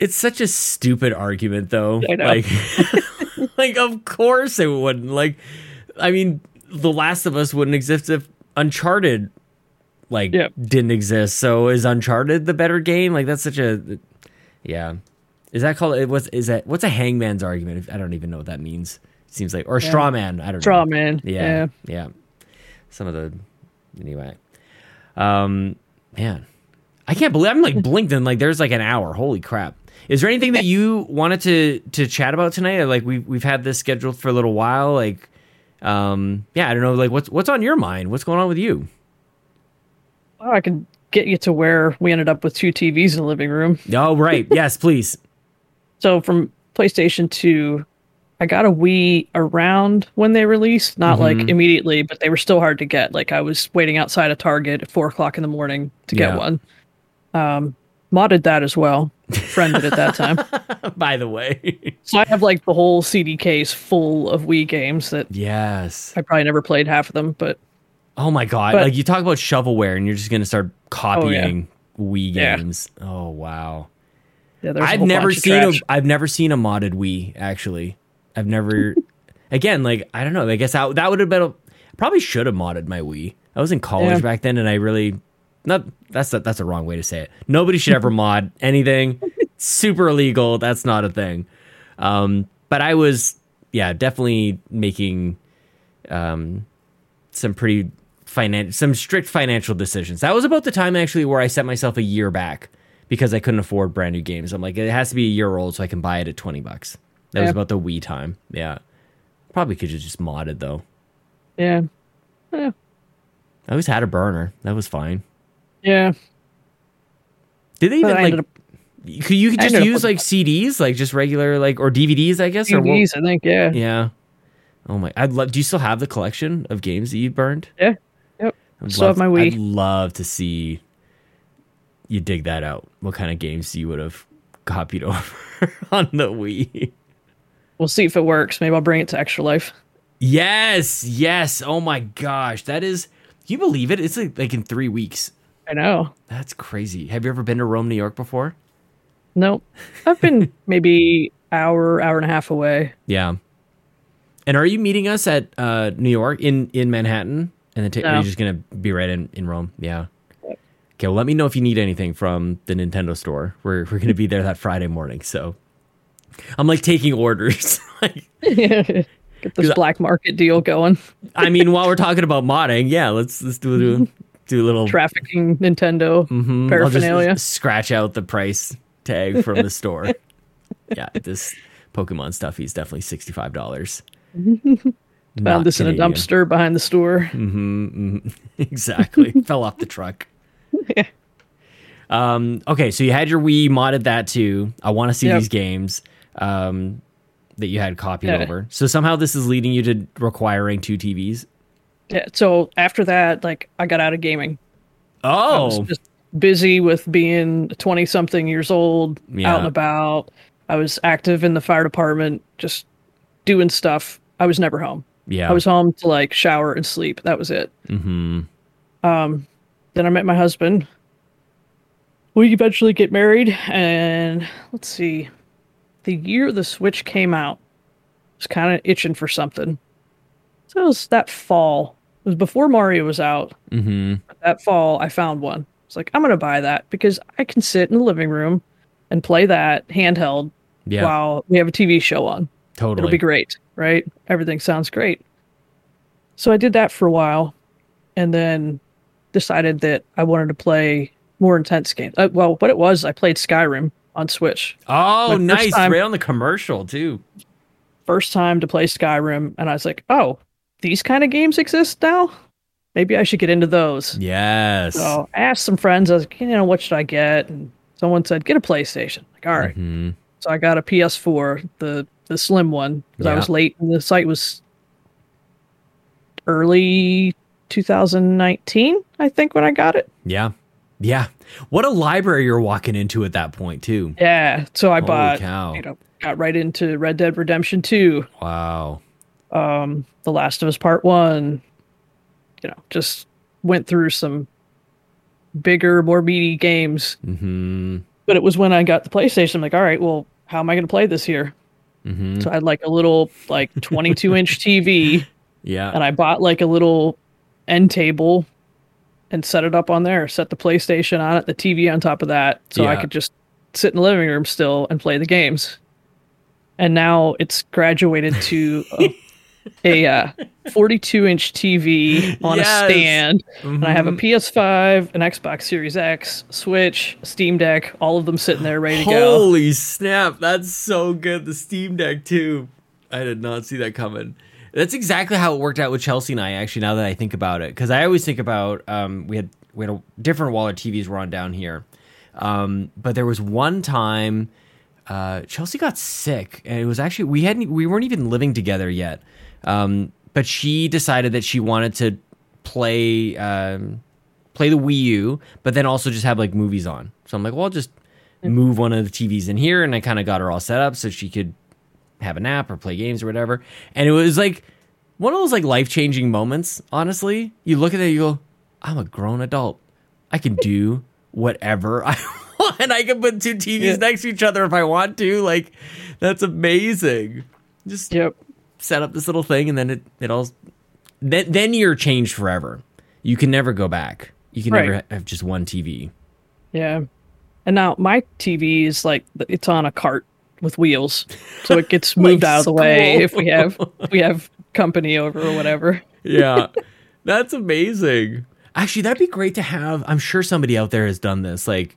it's such a stupid argument, though. I know. Like, like of course it wouldn't. Like, I mean, The Last of Us wouldn't exist if Uncharted like Yep. didn't exist. So is Uncharted the better game? Like that's such a yeah. Is that called? It was is that what's a hangman's argument? I don't even know what that means. Seems like or a straw man. I don't Straw know. Man. Yeah, yeah. Some of the anyway. Um, man, I can't believe I'm like blinked and like there's like an hour. Holy crap! Is there anything that you wanted to to chat about tonight? Like we we've had this scheduled for a little while. Like, um, yeah, I don't know. Like what's what's on your mind? What's going on with you? Oh, I can get you to where we ended up with two TVs in the living room. Oh, right. yes, please. So from PlayStation 2, I got a Wii around when they released, not like Mhm. immediately, but they were still hard to get. Like I was waiting outside of Target at four o'clock in the morning to Yeah. get one. Um, modded that as well. Friended at that time. By the way. So I have like the whole CD case full of Wii games that yes. I probably never played half of them, but Oh my god! But- like you talk about shovelware, and you're just gonna start oh, copying Wii Yeah. games. Oh wow! yeah, I've never seen a. I've never seen a modded Wii actually. I've never. again, like I don't know. I guess I, that would have been. A, probably should have modded my Wii. I was in college Yeah. back then, and I really not. That's a, that's a wrong way to say it. Nobody should ever mod anything. Super illegal. That's not a thing. Um, but I was, yeah, definitely making um, some pretty finan- some strict financial decisions. That was about the time actually where I set myself a year back because I couldn't afford brand new games. I'm like, it has to be a year old so I can buy it at twenty bucks. That was about the Wii time. Yeah, probably could have just modded though. Yeah. Yeah. I always had a burner. That was fine. Yeah. Did they even like? up you could just use like CDs, like just regular like or DVDs, I guess. Or what- I think, yeah. yeah. Oh my! I'd love. Do you still have the collection of games that you burned? Yeah. Yep. I'd Still love, have my Wii. I'd love to see you dig that out. What kind of games you would have copied over on the Wii? We'll see if it works. Maybe I'll bring it to Extra Life. Yes, yes. Oh my gosh, that is. Can you believe it? It's like like in three weeks. I know. That's crazy. Have you ever been to Rome, New York before? Nope. I've been maybe hour, hour and a half away. Yeah. And are you meeting us at uh, New York in in Manhattan? And then ta- are you just gonna be right in in Rome? Yeah. Okay. Well, let me know if you need anything from the Nintendo store. We're we're gonna be there that Friday morning. So I'm like taking orders. like, Get this black market deal going. I mean, while we're talking about modding, yeah, let's let's do do, do a little Trafficking Nintendo Mhm. I'll just paraphernalia. scratch out the price tag from the store. yeah, this Pokemon stuff is definitely sixty five dollars. Found this in a dumpster behind the store. exactly. Fell off the truck. Um, okay, so you had your Wii modded that too. I want to see Yep. these games um, that you had copied Yeah. over. So somehow this is leading you to requiring two TVs. Yeah. So after that, like I got out of gaming. I was Oh, just busy with being 20 something years old, Yeah. out and about. I was active in the fire department, just doing stuff. I was never home. Yeah. I was home to like shower and sleep. That was it. mm-hmm. Then I met my husband. We eventually get married, and let's see, the year the Switch came out, I was kind of itching for something. So it was that fall. Was before Mario was out. Mm-hmm. That fall, I found one. It's like I'm gonna buy that because I can sit in the living room and play that handheld Yeah. while we have a TV show on. Totally. It'll be great, right? Everything sounds great. So I did that for a while and then decided that I wanted to play more intense games. Uh, well, what it was, I played Skyrim on Switch. Oh, nice. time- Right on the commercial too. First time to play Skyrim, and I was like, oh, these kind of games exist now? Maybe I should get into those. Yes. So I asked some friends, I was like, you know, what should I get? And someone said, get a PlayStation. Like, all right. Mhm. So I got a PS4, the the slim one, because I was late. And the site was early 2019, I think, when I got it. Yeah. Yeah. What a library you're walking into at that point too. Yeah. So I Holy bought, cow. you know, got right into Red Dead Redemption 2, Wow. Um, The Last of Us Part 1. You know, just went through some bigger, more meaty games. Mm-hmm. But it was when I got the PlayStation, I'm like, all right, well, how am I going to play this here? Mm-hmm. So I had like a little, like 22 inch TV. Yeah. and I bought like a little end table and set it up on there, set the PlayStation on it, the TV on top of that, so I could just sit in the living room still and play the games. And now it's graduated to a, a uh, 42 inch TV on Yes. a stand, and I have a Mhm. PS5, an Xbox Series X, Switch, Steam Deck, all of them sitting there ready to go. Holy snap. That's so good. The Steam Deck, too. I did not see that coming. That's exactly how it worked out with Chelsea and I, actually, now that I think about it. Because I always think about um, we had we had a different wall our TVs were on down here. Um, but there was one time uh, Chelsea got sick, and it was actually we hadn't we weren't even living together yet. Um, but she decided that she wanted to play um, play the Wii U, but then also just have like movies on. So I'm like, well, I'll just move one of the TVs in here, and I kind of got her all set up so she could have a nap or play games or whatever. And it was like one of those like life changing moments. Honestly, you look at it, you go, I'm a grown adult. I can do whatever I want. I can put two TVs Yeah. next to each other if I want to. Like, that's amazing. Just Yep. Set up this little thing, and then it it all. Then then you're changed forever. You can never go back. You can never Right. ha- have just one TV. Yeah. And now my TV is like it's on a cart with wheels, so it gets moved out of the way if we have if we have company over or whatever. Yeah, that's amazing. Actually, that'd be great to have. I'm sure somebody out there has done this, like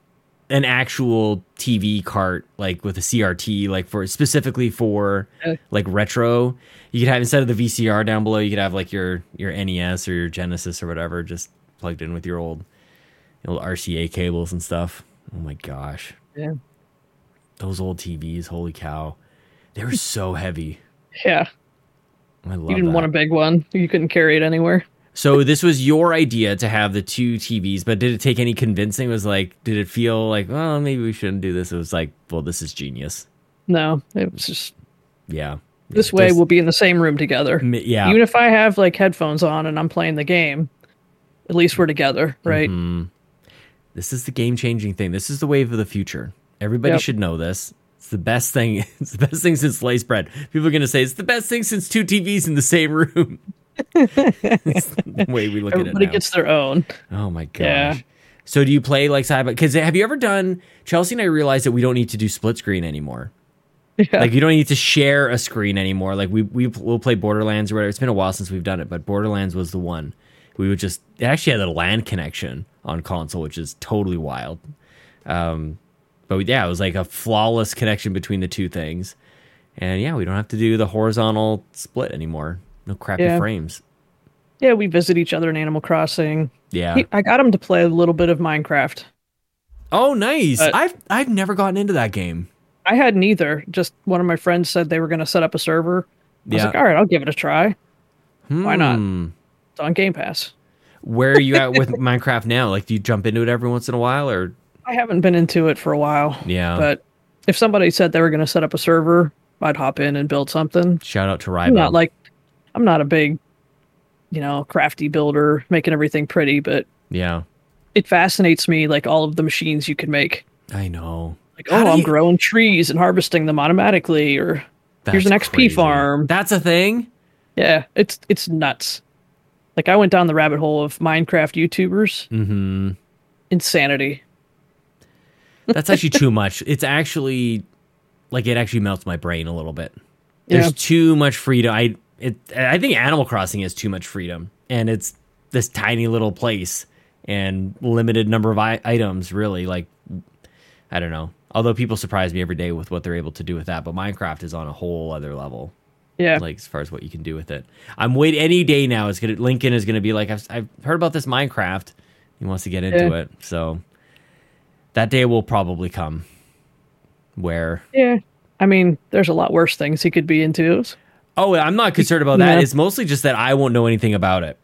an actual TV cart, like with a CRT, like for specifically for oh. like retro. You could have instead of the VCR down below, you could have like your your NES or your Genesis or whatever, just plugged in with your old old RCA cables and stuff. Oh my gosh, Yeah. those old TVs! Holy cow, they were so heavy. Yeah. I love You didn't that. want a big one. You couldn't carry it anywhere. So this was your idea to have the two TVs, but did it take any convincing? It was like, did it feel like, well, maybe we shouldn't do this? It was like, well, this is genius. No, it was just Yeah. this Yeah, way we'll be in the same room together. yeah. Even if I have like headphones on and I'm playing the game, at least we're together, right? Mhm. This is the game changing thing. This is the wave of the future. Everybody Yep. should know this. It's the best thing. It's the best thing since sliced bread. People are gonna say it's the best thing since two TVs in the same room. the way we look Everybody at it now. gets their own. Oh my gosh. Yeah. So do you play like side by? Because have you ever done? Chelsea and I realized that we don't need to do split screen anymore. Yeah. Like you don't need to share a screen anymore. Like we we will play Borderlands or whatever. It's been a while since we've done it, but Borderlands was the one. We would just it actually had a LAN connection on console, which is totally wild. Um, but yeah, it was like a flawless connection between the two things, and yeah, we don't have to do the horizontal split anymore. No crappy Yeah. frames. yeah, we visit each other in Animal Crossing. Yeah. He- I got him to play a little bit of Minecraft. oh, nice. But- I've I've never gotten into that game. I hadn't either. Just one of my friends said they were going to set up a server. I was Yeah. like, all right, I'll give it a try. why not? Hmm. It's on Game Pass. Where are you at with Minecraft now? Like, do you jump into it every once in a while, or I haven't been into it for a while. Yeah. But if somebody said they were going to set up a server, I'd hop in and build something. shout out to I'm not like, I'm not a big, you know, crafty builder, making everything pretty, but yeah, it fascinates me, like all of the machines you can make. I know. Like, How oh, I'm you- growing trees and harvesting them automatically, or here's an XP crazy. farm. That's a thing. Yeah, it's it's nuts. Like I went down the rabbit hole of Minecraft YouTubers. Mm-hmm. Insanity. That's actually too much. It's actually like it actually melts my brain a little bit. There's Yeah. too much freedom. I it I think Animal Crossing has too much freedom, and it's this tiny little place and limited number of I- items. Really, like I don't know. Although people surprise me every day with what they're able to do with that, but Minecraft is on a whole other level. Yeah. like as far as what you can do with it. I'm wait any day now. Is gonna Lincoln is gonna be like I've I've heard about this Minecraft. He wants to get into Yeah. it, so that day will probably come. Where yeah. I mean, there's a lot worse things he could be into. Oh, I'm not concerned about that. Yeah. It's mostly just that I won't know anything about it.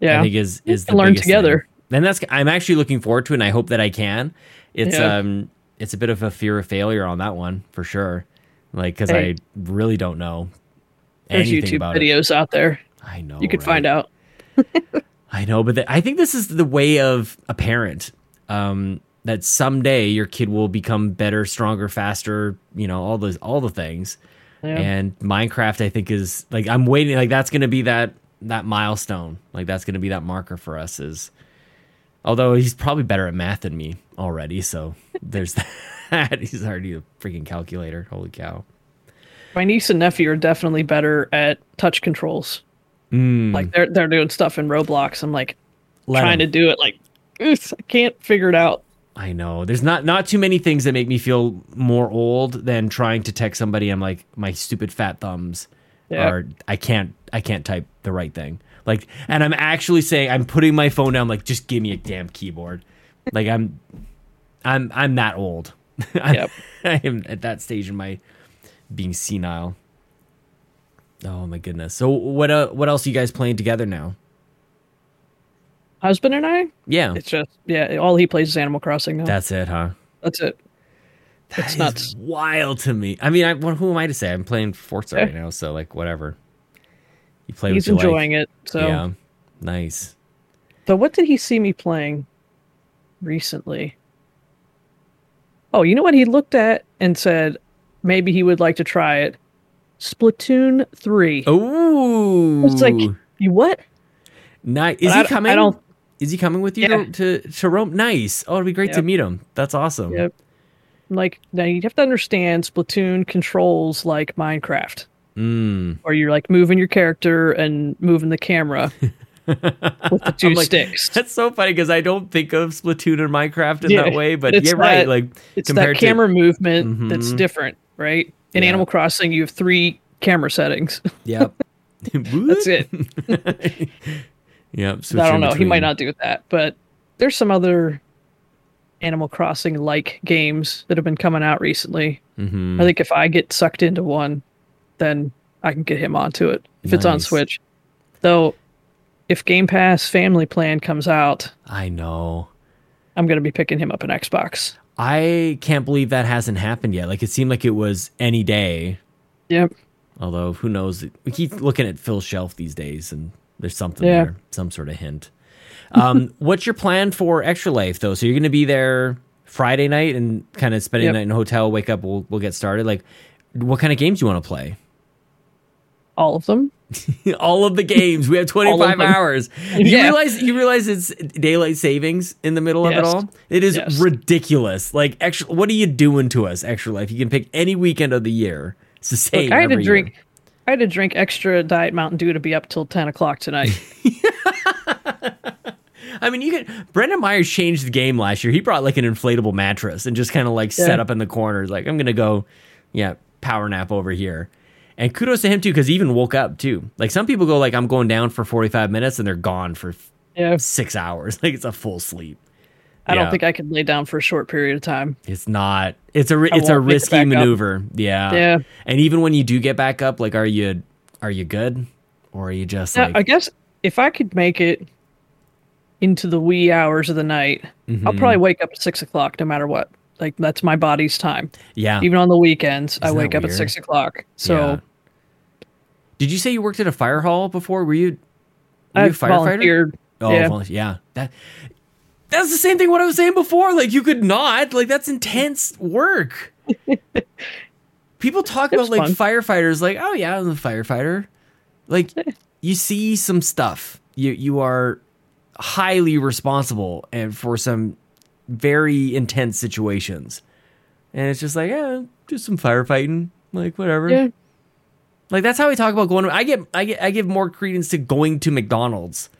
Yeah. I think is is the learn together. Thing. And that's I'm actually looking forward to it, and I hope that I can. It's Yeah. um it's a bit of a fear of failure on that one for sure. Like because Hey. I really don't know There's anything YouTube about it. videos out there. I know You could right? find out. I know, but the, I think this is the way of a parent. Um, that someday your kid will become better, stronger, faster. You know, all those, all the things. Yeah. And Minecraft, I think, is like I'm waiting. Like that's going to be that that milestone. Like that's going to be that marker for us. Is although he's probably better at math than me already. So there's that. he's already a freaking calculator. Holy cow! My niece and nephew are definitely better at touch controls. Mm, Like they're they're doing stuff in Roblox. I'm like let trying him. to do it. Like "Oof, I can't figure it out. I know. There's not not too many things that make me feel more old than trying to text somebody. I'm like my stupid fat thumbs Yeah. are I can't I can't type the right thing. Like and I'm actually saying I'm putting my phone down like just give me a damn keyboard. Like I'm I'm I'm that old. I, Yep. I am at that stage in my being senile. Oh my goodness. So what uh, what else are you guys playing together now? Husband and I. Yeah. It's just yeah. All he plays is Animal Crossing now. That's it, huh? That's it. That's nuts. wild to me. I mean, I, who am I to say? I'm playing Forza Yeah. right now, so like whatever. You play. He's you enjoying like. it. So, Yeah, nice. so what did he see me playing recently? Oh, you know what he looked at and said maybe he would like to try it. Splatoon three. Oh, It's like you what? nice. Is But he I- I coming? don't- Is he coming with you Yeah. to, to to Rome? Nice. Oh, it'd be great to meet him. That's awesome. Yep. Like now you have to understand Splatoon controls like Minecraft. Mm. Or you're like moving your character and moving the camera with the 2 like, sticks. That's so funny because I don't think of Splatoon and Minecraft in Yeah, that way, but you're right. Like It's that compared to- camera movement that's Mhm. different, right? In Yeah. Animal Crossing, you have three camera settings. Yep. That's it. Yep. I don't know. He might not do that, but there's some other Animal Crossing like games that have been coming out recently. hmm I think if I get sucked into one, then I can get him onto it if it's on Switch. Though, if Game Pass Family Plan comes out, I know. I'm going to be picking him up an Xbox. I can't believe that hasn't happened yet. Like it seemed like it was any day. Yep. Although who knows? We keep looking at Phil's shelf these days, and there's something Yeah. there, some sort of hint. Um, what's your plan for Extra Life though? So you're going to be there Friday night and kind of spending Yep. the night in a hotel. Wake up, we'll we'll get started. Like, what kind of games do you want to play? All of them. All of the games. We have 25 hours. You Yeah. realize you realize it's daylight savings in the middle of it all. It is Yes. ridiculous. Like extra. What are you doing to us, Extra Life? You can pick any weekend of the year. It's the same. Look, I had to drink. year. I had to drink extra Diet Mountain Dew to be up till ten o'clock tonight. I mean, you can. Brendan Myers changed the game last year. He brought like an inflatable mattress and just kind of like set up in the corner, Like I'm gonna go, yeah, power nap over here. And kudos to him too, because he even woke up too. Like some people go like I'm going down for 45 minutes and they're gone for yeah, six hours. Like it's a full sleep. I Yeah. don't think I could lay down for a short period of time. It's not. It's a it's a risky back up. maneuver. Yeah. Yeah. And even when you do get back up, like, are you are you good, or are you just like I guess if I could make it into the wee hours of the night. I'll Mm-hmm. probably wake up at six o'clock no matter what. Like that's my body's time. Yeah. Even on the weekends, I Isn't that wake up at six o'clock. So Yeah. Did you say you worked at a fire hall before? Were you, were you a firefighter? volunteered. Oh, yeah. yeah. That that's the same thing what I was saying before. Like you could not. Like that's intense work. People talk about like fun. firefighters, like, oh yeah, I'm a firefighter. Like you see some stuff. You you are highly responsible and for some very intense situations. And it's just like, yeah, just some firefighting. Like whatever. Yeah. Like that's how we talk about going. To, I get, I get, I give more credence to going to McDonald's.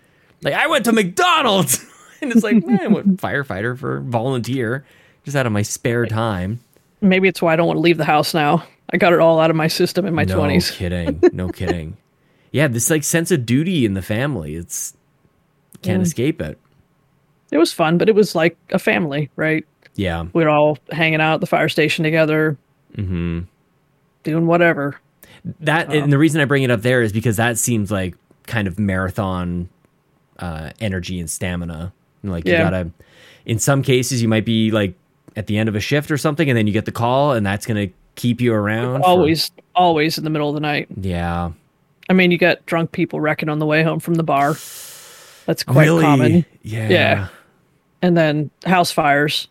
Like I went to McDonald's, and it's like, man, what firefighter for volunteer, just out of my spare time. Maybe it's why I don't want to leave the house now. I got it all out of my system in my no twenties. kidding, no kidding. Yeah, this like sense of duty in the family. It's can't Yeah. escape it. It was fun, but it was like a family, right? Yeah, We are all hanging out at the fire station together, hmm doing whatever. that and the reason I bring it up there is because that seems like kind of marathon uh, energy and stamina. Like you gotta, in some cases, you might be like at the end of a shift or something, and then you get the call, and that's gonna keep you around. for- Always, always in the middle of the night. yeah. I mean, you get drunk people wrecking on the way home from the bar. That's quite really? common. Yeah. Yeah. And then house fires.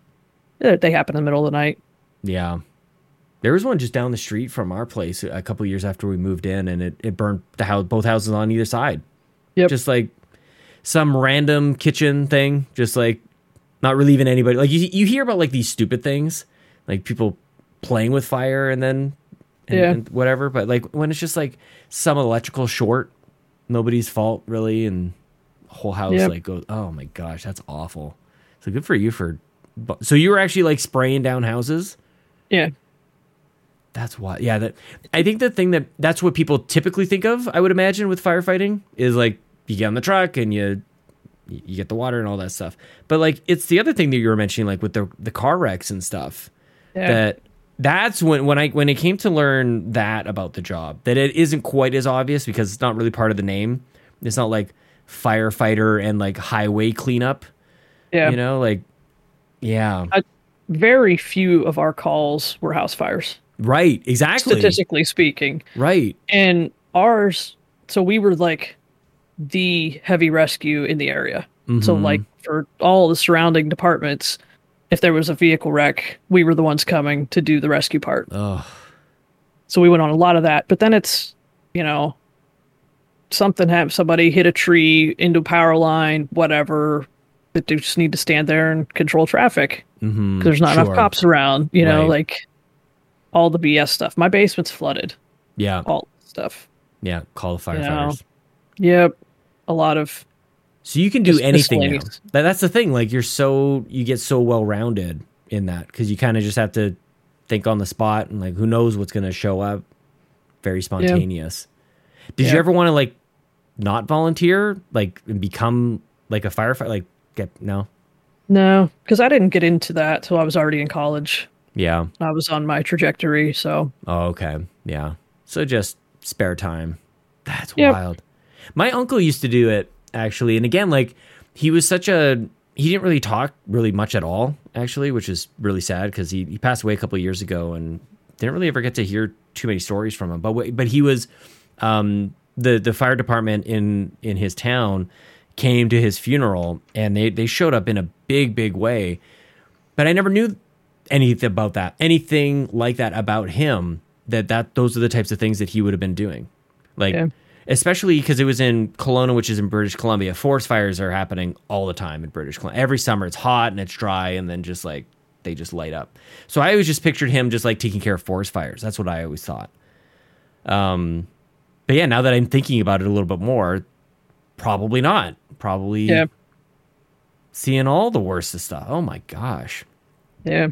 eh, They happen in the middle of the night. Yeah. There was one just down the street from our place a couple years after we moved in, and it, it burned the house, both houses on either side. Yep. Just like some random kitchen thing, just like not relieving anybody. Like you, you hear about like these stupid things, like people playing with fire and then and, Yeah. and whatever. But like when it's just like some electrical short, nobody's fault really, and whole house Yep. like goes. Oh my gosh, that's awful. So good for you for. So you were actually like spraying down houses. Yeah. That's why. Yeah, that I think the thing that that's what people typically think of. I would imagine with firefighting is like you get on the truck and you you get the water and all that stuff. But like it's the other thing that you were mentioning, like with the the car wrecks and stuff. Yeah. That that's when when I when it came to learn that about the job that it isn't quite as obvious because it's not really part of the name. It's not like firefighter and like highway cleanup. yeah. You know, like yeah, Very few of our calls were house fires, right, exactly, statistically speaking. right. And ours, so we were like the heavy rescue in the area. So, Mhm. like, for all the surrounding departments, if there was a vehicle wreck, we were the ones coming to do the rescue part. Oh, So we went on a lot of that. But then it's, you know, something happened, somebody hit a tree into a power line, whatever. That they just need to stand there and control traffic mm-hmm. because there's not enough cops around. You know, Right. like all the BS stuff. My basement's flooded. Yeah, All stuff. yeah. Call the You know, firefighters. Yep. A lot of So you can do anything now. That, that's the thing. Like you're so you get so well rounded in that because you kind of just have to think on the spot and like who knows what's going to show up. Very spontaneous. Did you ever want to like not volunteer, like and become like a firefighter? Like get no, no, because I didn't get into that till I was already in college. yeah. I was on my trajectory, so Oh, okay. Yeah. So just spare time. That's Yep. wild. My uncle used to do it actually. And again, like he was such a he didn't really talk really much at all, actually, which is really sad because he, he passed away a couple years ago and didn't really ever get to hear too many stories from him. But but he was um the the fire department in in his town came to his funeral and they they showed up in a big big way. But I never knew anything about that, anything like that about him. That that those are the types of things that he would have been doing, like Yeah. Especially because it was in Kelowna, which is in British Columbia. Forest fires are happening all the time in British Columbia. Every summer, it's hot and it's dry, and then just like they just light up. So I always just pictured him just like taking care of forest fires. That's what I always thought. Um, but yeah, now that I'm thinking about it a little bit more, probably not. Probably yeah, seeing all the worst of stuff. Oh my gosh. yeah.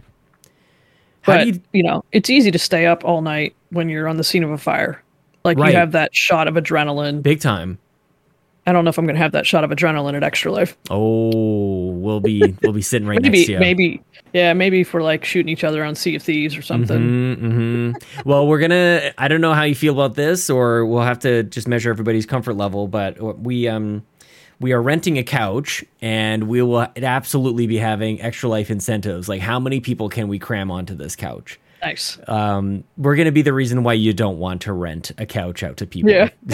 How But you you know, it's easy to stay up all night when you're on the scene of a fire. Like Right. you have that shot of adrenaline. big time? I don't know if I'm going to have that shot of adrenaline at Extra Life. Oh, we'll be we'll be sitting right next Maybe, to you. maybe, yeah, maybe for like shooting each other on Sea of Thieves or something. hmm Well, we're gonna. I don't know how you feel about this, or we'll have to just measure everybody's comfort level. But we um we are renting a couch and we will absolutely be having extra life incentives. Like, how many people can we cram onto this couch? Nice. Um, we're going to be the reason why you don't want to rent a couch out to people. Yeah.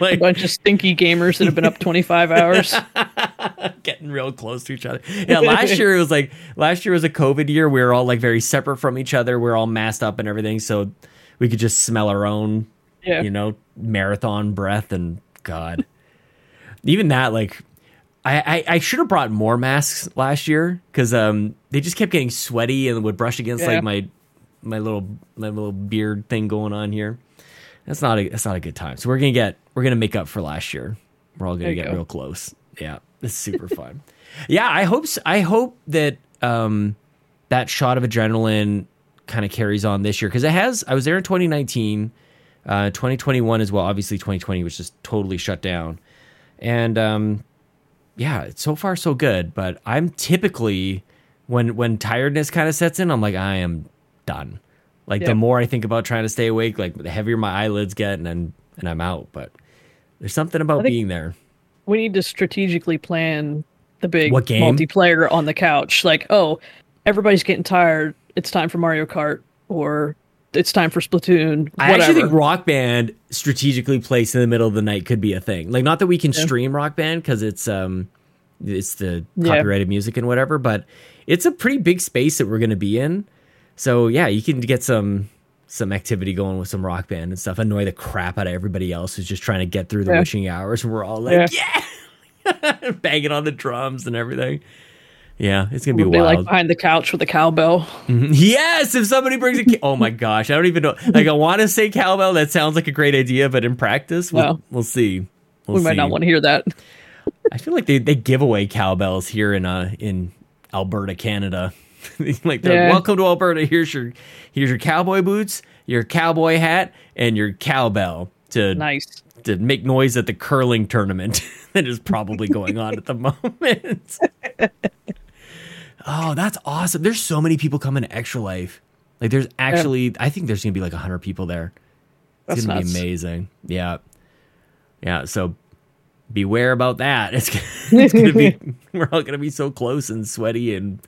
like, a bunch of stinky gamers that have been up 25 hours. getting real close to each other. Yeah, last year it was like last year was a COVID year. We were all like very separate from each other. We are all masked up and everything, so we could just smell our own, Yeah. you know, marathon breath. And God, even that, like, I I, I should have brought more masks last year because um they just kept getting sweaty and would brush against Yeah. like my my little my little beard thing going on here. That's not a that's not a good time. So we're gonna get we're gonna make up for last year. We're all gonna get go. real close. Yeah, it's super fun. Yeah, I hope I hope that um that shot of adrenaline kind of carries on this year because it has. I was there in 2019, uh, 2021 as well. Obviously, 2020 was just totally shut down, and um, yeah, it's so far so good. But I'm typically when when tiredness kind of sets in, I'm like I am done. Like the more I think about trying to stay awake, like the heavier my eyelids get, and then and I'm out. But there's something about being there. We need to strategically plan the big What game? multiplayer on the couch. Like, oh, everybody's getting tired. It's time for Mario Kart, or it's time for Splatoon. I Whatever. actually think Rock Band strategically placed in the middle of the night could be a thing. Like, not that we can stream Rock Band because it's um, it's the Yeah. copyrighted music and whatever, but it's a pretty big space that we're going to be in. So yeah, you can get some some activity going with some Rock Band and stuff. Annoy the crap out of everybody else who's just trying to get through the Yeah. witching hours, and we're all like, yeah, banging on the drums and everything. Yeah, it's gonna be be wild. like behind the couch with a cowbell. Yes, if somebody brings a ca- oh my gosh, I don't even know. Like I want to say cowbell. That sounds like a great idea, but in practice, we'll, Well, we'll see. We'll we might not want to hear that. I feel like they, they give away cowbells here in uh in Alberta, Canada. like they're Yeah. welcome to Alberta. Here's your here's your cowboy boots, your cowboy hat, and your cowbell to Nice. to make noise at the curling tournament that is probably going on at the moment. Oh, that's awesome. There's so many people coming to Extra Life. Like there's actually I think there's gonna be like hundred people there. It's That's gonna nuts. be amazing. Yeah. Yeah. So beware about that. It's, it's gonna be we're all gonna be so close and sweaty and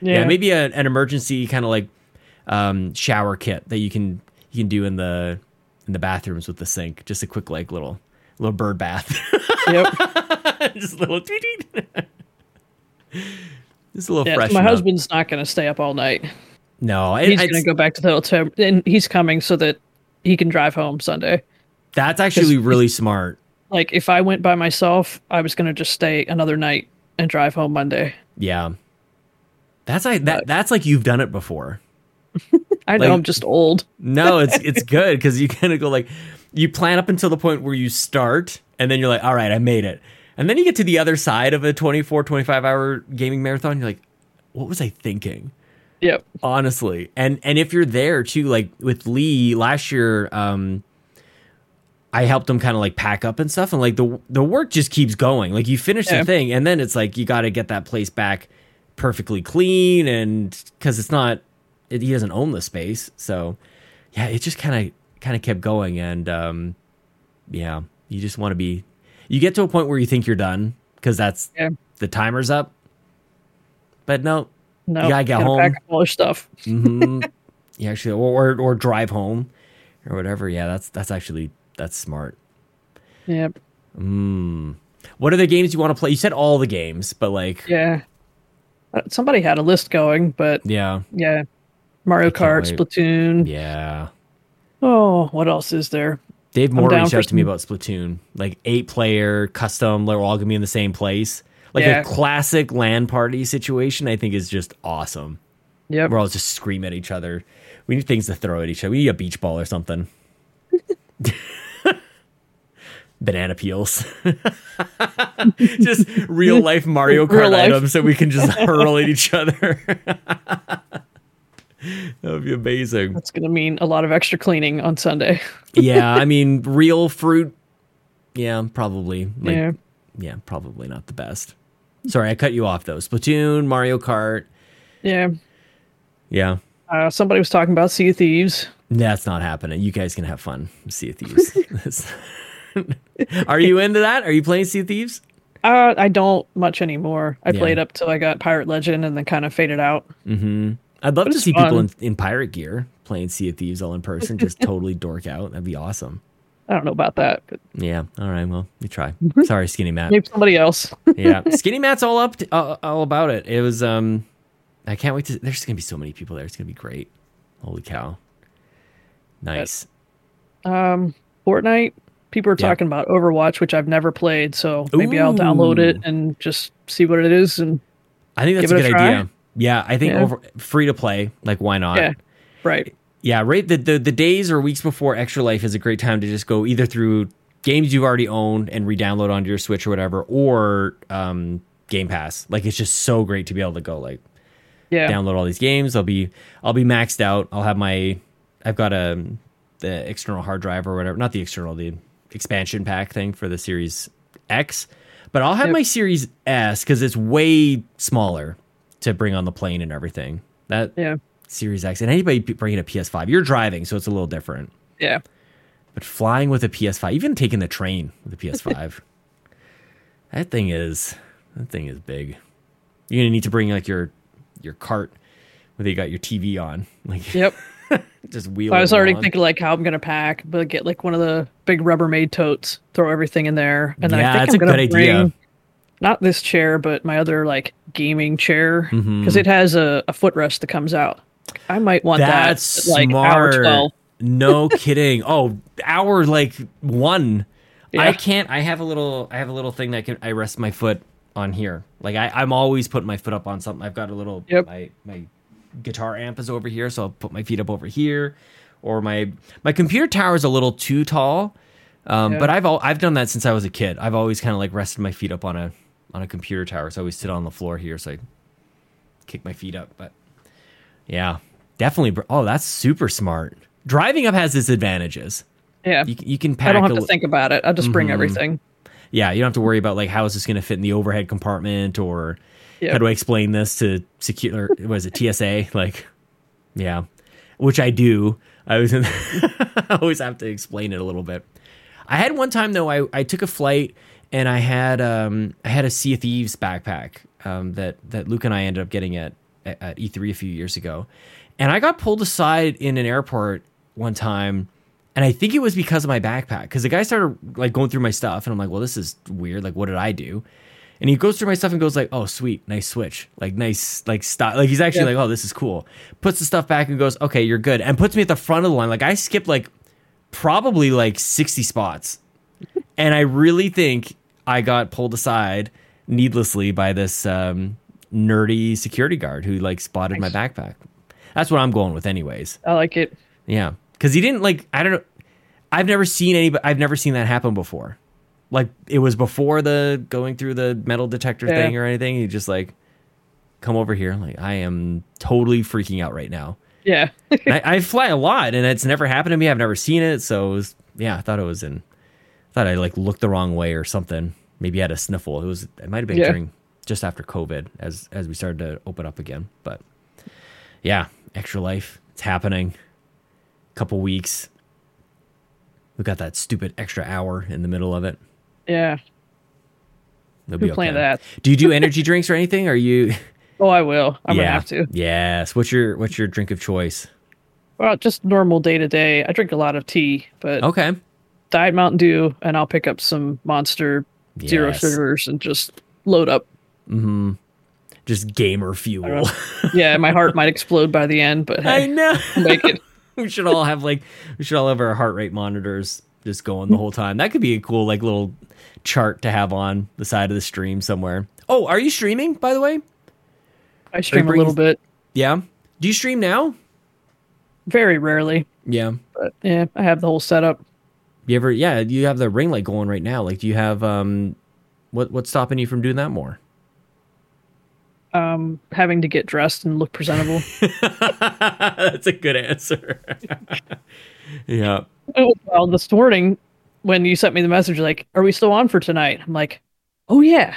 yeah, Yeah. maybe a, an emergency kind of like um, shower kit that you can you can do in the in the bathrooms with the sink. Just a quick like little little bird bath. Yep. Just a little tweet Just a little Yeah, fresh. my husband's not going to stay up all night. No, I, He's going to go back to the hotel, and he's coming so that he can drive home Sunday. that's actually really smart. Like, if I went by myself, I was going to just stay another night and drive home Monday. Yeah. That's like that. That's like you've done it before. I know Like- I'm just old. No, it's it's good because you kind of go like you plan up until the point where you start, and then you're like, all right, I made it. And then you get to the other side of a 24, 25 hour gaming marathon. You're like, what was I thinking? Yep. honestly and and if you're there too like with lee last year um i helped him kind of like pack up and stuff and like the the work just keeps going like you finish Yeah. the thing and then it's like you got to get that place back perfectly clean and because it's not it, he doesn't own the space so yeah it just kind of kind of kept going and um yeah you just want to be you get to a point where you think you're done because that's Yeah. the timer's up but no No. You gotta get home. Pack all your stuff. hmm yeah, actually, or, or or drive home or whatever. Yeah, that's that's actually that's smart. Yep. What are the games you want to play? You said all the games, but like, Yeah. Uh, Somebody had a list going, but yeah, yeah. Mario Kart, wait. Splatoon. yeah. Oh, what else is there? Dave Moore reached out to me about Splatoon, like eight player custom. They're all gonna be in the same place, like Yeah. a classic LAN party situation. I think is just awesome. Yeah, We're all just scream at each other. We need things to throw at each other. We need a beach ball or something. Banana peels. just real life Mario Kart life. items that we can just hurl at each other. that would be amazing. That's going to mean a lot of extra cleaning on Sunday. Yeah, I mean, real fruit. Yeah, probably. Like, yeah. yeah, probably not the best. Sorry, I cut you off though. Splatoon, Mario Kart. Yeah. Yeah, Uh, somebody was talking about Sea of Thieves. That's not happening. You guys can have fun. Sea of Thieves. Are you into that? Are you playing Sea of Thieves? Uh, I don't much anymore. I Yeah. played up till I got Pirate Legend and then kind of faded out. Mm-hmm. I'd love to see people in, in pirate gear playing Sea of Thieves all in person, just totally dork out. That'd be awesome. I don't know about that, but Yeah. All right. Well, you try. Mm-hmm. Sorry, Skinny Matt. maybe somebody else. yeah, Skinny Matt's all up, to, uh, all about it. It was. um I can't wait to. There's gonna be so many people there. It's gonna be great. Holy cow! Nice. Um, Fortnite. People are Yeah. talking about Overwatch, which I've never played, so maybe I'll download it and just see what it is. And I think that's Give a it good idea. Yeah, I think Yeah. over free to play. Like, why not? yeah, right. yeah, right. The, the the days or weeks before Extra Life is a great time to just go either through games you've already owned and re-download onto your Switch or whatever, or um, Game Pass. Like it's just so great to be able to go like Yeah, download all these games. I'll be I'll be maxed out. I'll have my I've got a the external hard drive or whatever, not the external, the expansion pack thing for the Series X. But I'll have Yep. my Series S because it's way smaller to bring on the plane and everything. That yeah, Series X and anybody bringing a PS5, you're driving, so it's a little different. yeah. But flying with a PS5, even taking the train with a PS5, that thing is that thing is big. You're gonna need to bring like your your cart where you got your TV on, like Yep. just wheel. I was already along. thinking like how I'm gonna pack, but get like one of the big Rubbermaid totes, throw everything in there, and then Yeah, I think that's I'm a gonna good idea. Not this chair, but my other like gaming chair because Mhm. it has a, a footrest that comes out. I might want That's that at, like hour twelve. No kidding. Oh, hour like one. I can't. I have a little. I have a little thing that can. I rest my foot on here. Like I, I'm always putting my foot up on something. I've got a little. Yep. My my guitar amp is over here, so I'll put my feet up over here. Or my my computer tower is a little too tall. Um, Yeah. But I've al- I've done that since I was a kid. I've always kind of like rested my feet up on a on a computer tower. So I always sit on the floor here, so I kick my feet up. But yeah, definitely. Oh, that's super smart. Driving up has its advantages. Yeah, You, can- you can pack. I don't have to think about it. I just bring Mhm. everything. Yeah, you don't have to worry about like how is this going to fit in the overhead compartment or Yeah. how do I explain this to secure? Was it TSA? Like, yeah, which I do. I was. I always have to explain it a little bit. I had one time though. I, I took a flight and I had um I had a Sea of Thieves backpack um that that Luke and I ended up getting at at, at E3 a few years ago, and I got pulled aside in an airport one time. And I think it was because of my backpack, because the guy started like going through my stuff, and I'm like, "Well, this is weird. Like, what did I do?" And he goes through my stuff and goes like, "Oh, sweet, nice switch, like nice, like style." Like he's actually Yeah. like, "Oh, this is cool." Puts the stuff back and goes, "Okay, you're good," and puts me at the front of the line. Like I skipped like probably like 60 spots, and I really think I got pulled aside needlessly by this um, nerdy security guard who like spotted my backpack. That's what I'm going with, anyways. I like it. Yeah, because he didn't like. I don't know. I've never seen any. I've never seen that happen before. Like it was before the going through the metal detector Yeah. thing or anything. He just like come over here. Like I am totally freaking out right now. Yeah, I, I fly a lot, and it's never happened to me. I've never seen it, so it was, yeah. I thought it was in. I thought I like looked the wrong way or something. Maybe I had a sniffle. It was. It might have been Yeah. during just after COVID, as as we started to open up again. But yeah, extra life. It's happening. Couple weeks. We got that stupid extra hour in the middle of it. yeah. It'll Who be okay. that? Do you do energy drinks or anything? Are you? Oh, I will. I'm yeah. gonna have to. Yes. What's your What's your drink of choice? Well, just normal day to day. I drink a lot of tea, but Okay. Diet Mountain Dew, and I'll pick up some Monster Zero sugars and just load up. Mm-hmm. Just gamer fuel. Yeah, my heart might explode by the end, but I hey, know. I'll make it. we should all have like we should all have our heart rate monitors just going the whole time. That could be a cool like little chart to have on the side of the stream somewhere. Oh, are you streaming by the way? I stream a little bit, Yeah. Do you stream now? very rarely, Yeah. but yeah, I have the whole setup. You ever yeah, you have the ring light going right now. Like do you have um what what's stopping you from doing that more? Um, having to get dressed and look presentable. That's a good answer. yeah. oh, well, this morning when you sent me the message, like, "Are we still on for tonight?" I'm like, "Oh yeah."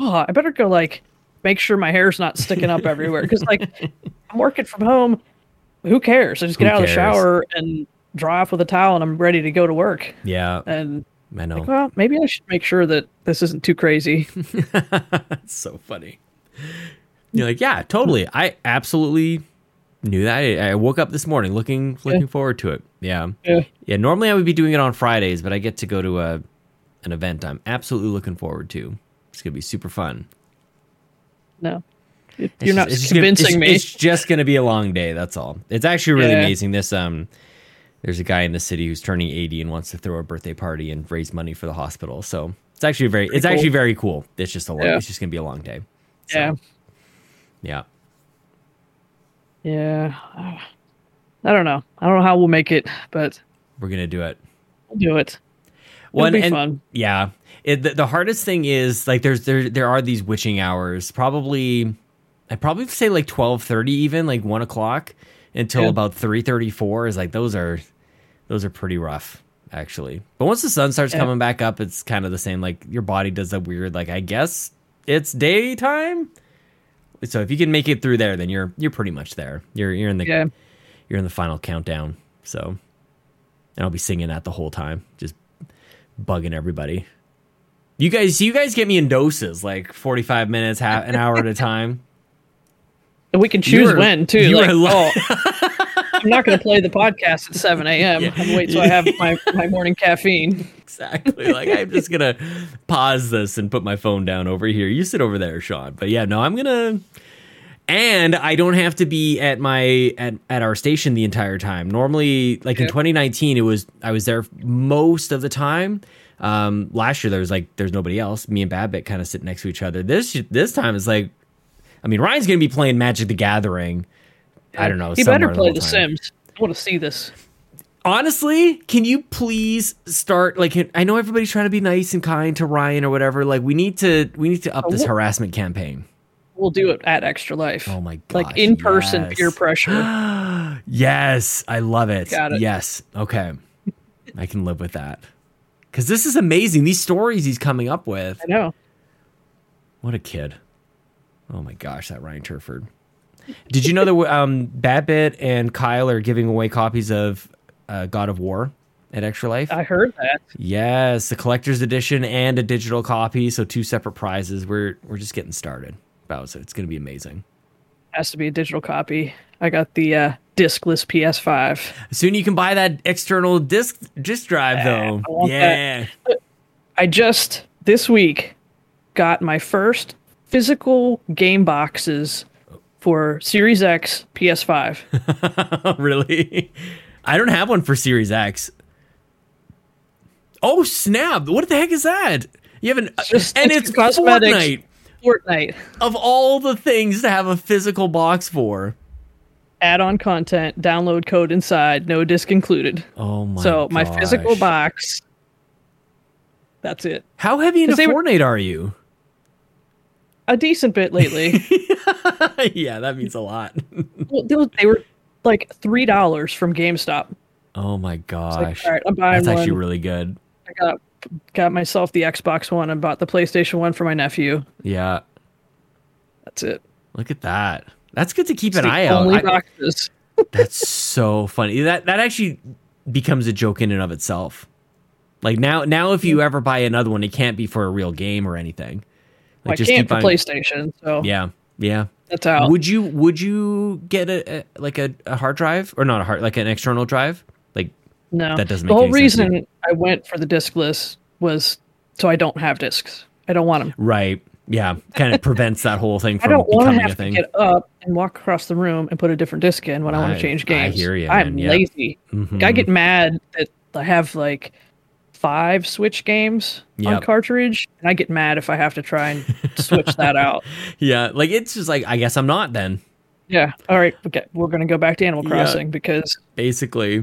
Oh, I better go like make sure my hair's not sticking up everywhere because like I'm working from home. Who cares? I just get Who out of the shower and dry off with a towel and I'm ready to go to work. Yeah, And I know. well, maybe I should make sure that this isn't too crazy. It's so funny. You're like, yeah, totally. I absolutely knew that. I, I woke up this morning looking looking forward to it. Yeah. Yeah. Yeah. Normally I would be doing it on Fridays, but I get to go to a an event I'm absolutely looking forward to. It's gonna be super fun. no, It- It's you're just- not just gonna- convincing it's- me. It's just gonna be a long day. That's all. It's actually really Yeah. amazing. This um, there's a guy in the city who's turning 80 and wants to throw a birthday party and raise money for the hospital. So it's actually very, it's cool. actually very cool. It's just a long. Yeah. It's just gonna be a long day. So, yeah, Yeah. yeah. I don't know. I don't know how we'll make it, but We're gonna do it. we'll do it. Well, be and- fun. Yeah. It, the, the hardest thing is like there's there there are these witching hours. Probably, I probably say like twelve thirty, even like one o'clock until Yeah. about three thirty four. Is like those are those are pretty rough actually. But once the sun starts Yeah. coming back up, it's kind of the same. Like your body does a weird like I guess it's daytime. So if you can make it through there, then you're you're pretty much there. You're you're in the Yeah. you're in the final countdown. So, and I'll be singing that the whole time, just bugging everybody. You guys, you guys get me in doses, like forty five minutes, half an hour at a time. And we can choose were- when too. you Like, were li- oh, I'm not going to play the podcast at 7 a.m. Yeah. I'm wait till I have my, my morning caffeine. Exactly. Like I'm just gonna pause this and put my phone down over here. You sit over there, Sean. But yeah, no, I'm gonna. And I don't have to be at my at, at our station the entire time. Normally, like in 2019, it was I was there most of the time. Um, last year there was like there's nobody else. Me and Babbitt kind of sit next to each other. This this time it's like, I mean, Ryan's gonna be playing Magic the Gathering. I don't know. He better play whole The Sims. I want to see this. honestly, can you please start like I know everybody's trying to be nice and kind to Ryan or whatever. Like we need to we need to up this harassment campaign. We'll do it at Extra Life. Oh my god! Like in person yes. peer pressure. Yes, I love it. Got it. Yes. Okay. I can live with that. Cuz this is amazing. These stories he's coming up with. I know. What a kid. Oh my gosh, that Ryan Turford. Did you know that um Babbitt and Kyle are giving away copies of uh, God of War at Extra Life? I heard that. Yes, the collector's edition and a digital copy, so two separate prizes. We're we're just getting started. So it's going to be amazing. Has to be a digital copy. I got the uh, discless PS5. Soon you can buy that external disc disc drive though. I yeah. I just this week got my first physical game boxes for Series X PS5. really? I don't have one for Series X. Oh snap! What the heck is that? You have an just- and it's. Fortnite Fortnite of all the things to have a physical box for. add-on content, download code inside, no disc included. Oh my! so my physical box. That's it. How heavy into they were- Fortnite are you? A decent bit lately. yeah, that means a lot. well, they, were, like three dollars from GameStop. Oh my gosh. like, all right, I'm buying That's one. actually really good. I got got myself the Xbox One and bought the PlayStation One for my nephew. Yeah. That's it. Look at that. That's good to keep an It's the eye out. only I- that's so funny. That that actually becomes a joke in and of itself. Like now now if you ever buy another one, it can't be for a real game or anything. Like I can't for PlayStation, so Yeah. Yeah. that's out. Would you would you get a, a like a, a hard drive or not a hard like an external drive? Like no, that doesn't the make whole any sense reason I went for the discless was so I don't have discs. I don't want them. right. Yeah. Kind of prevents that whole thing I from don't want to becoming a have to get up and walk across the room and put a different disc in when I, want to change I games. hear ya, I'm man, yeah. lazy. Mhm. I get mad that I have like five Switch games on cartridge, and I get mad if I have to try and switch that out. Yeah, like it's just like I guess I'm not then. Yeah. All right. Okay. We're gonna go back to Animal Yeah. Crossing because Basically,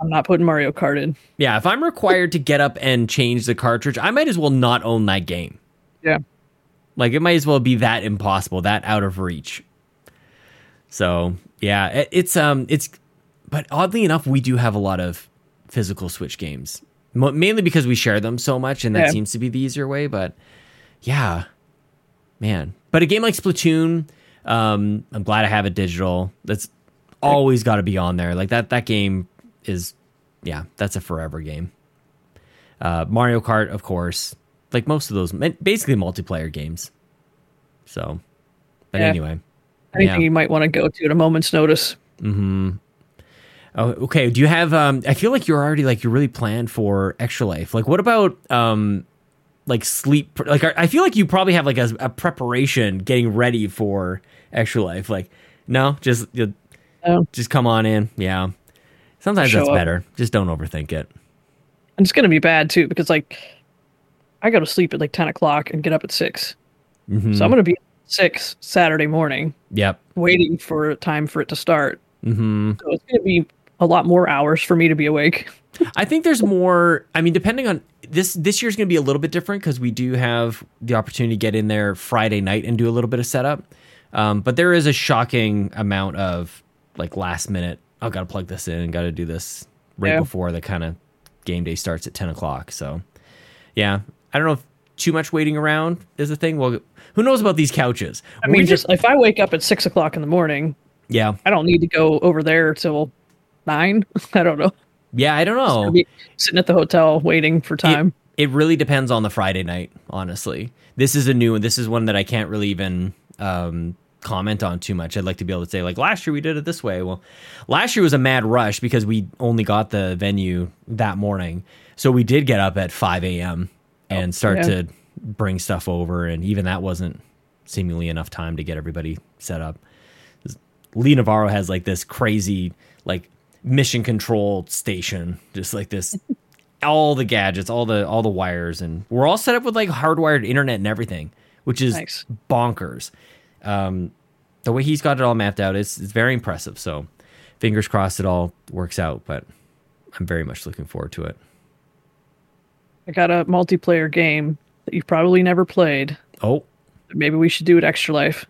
I'm not putting Mario Kart in. yeah. If I'm required to get up and change the cartridge, I might as well not own that game. Yeah. Like it might as well be that impossible, that out of reach. So yeah, it, it's um, it's, but oddly enough, we do have a lot of physical Switch games, mainly because we share them so much, and that Yeah. seems to be the easier way. But yeah, man. But a game like Splatoon, um, I'm glad I have it digital. That's always got to be on there. Like that, that game is yeah, that's a forever game. Uh, Mario Kart, of course, like most of those, basically multiplayer games. So, but Yeah. anyway, Anything Yeah. you might want to go to at a moment's notice. Oh, okay. Do you have? Um, I feel like you're already like you're really planned for extra life. Like, what about um, like sleep? Like, I feel like you probably have like a, a preparation getting ready for extra life. Like, no, just you No. just come on in. Yeah. Sometimes Show that's up. better. Just don't overthink it. And it's going to be bad too because like I go to sleep at like 10 o'clock and get up at 6. Mm-hmm. So I'm going to be 6 Saturday morning Yep. waiting for time for it to start. Mm-hmm. So it's going to be a lot more hours for me to be awake. I think there's more. I mean, depending on this, this year's going to be a little bit different because we do have the opportunity to get in there Friday night and do a little bit of setup. Um, but there is a shocking amount of like last minute. I've got to plug this in and got to do this right Yeah. before the kind of game day starts at ten o'clock. So, yeah, I don't know if too much waiting around is a thing. Well, who knows about these couches? I mean, just if I wake up at 6 o'clock in the morning, yeah, I don't need to go over there till 9. I don't know. yeah. I don't know. Sitting at the hotel waiting for time. It, it really depends on the Friday night, honestly. This is a new one. This is one that I can't really even um, comment on too much. I'd like to be able to say, like, last year we did it this way. Well, last year was a mad rush because we only got the venue that morning. So we did get up at 5 a.m. and start yeah. to bring stuff over. And even that wasn't seemingly enough time to get everybody set up. Lee Navarro has like this crazy like mission control station, just like this all the gadgets, all the all the wires, and we're all set up with like hardwired internet and everything, which is Nice. bonkers. Um, the way he's got it all mapped out is is very impressive. So, fingers crossed it all works out. But I'm very much looking forward to it. I got a multiplayer game that you've probably never played. Oh, Maybe we should do it extra life.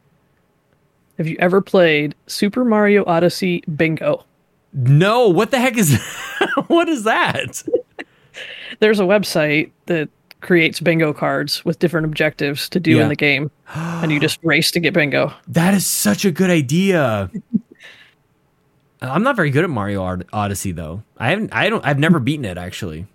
Have you ever played Super Mario Odyssey Bingo? No! What the heck is what is that? There's a website that creates bingo cards with different objectives to do Yeah. in the game, and you just race to get bingo. That is such a good idea. I'm not very good at Mario Odyssey though. I haven't. I don't. I've never beaten it actually.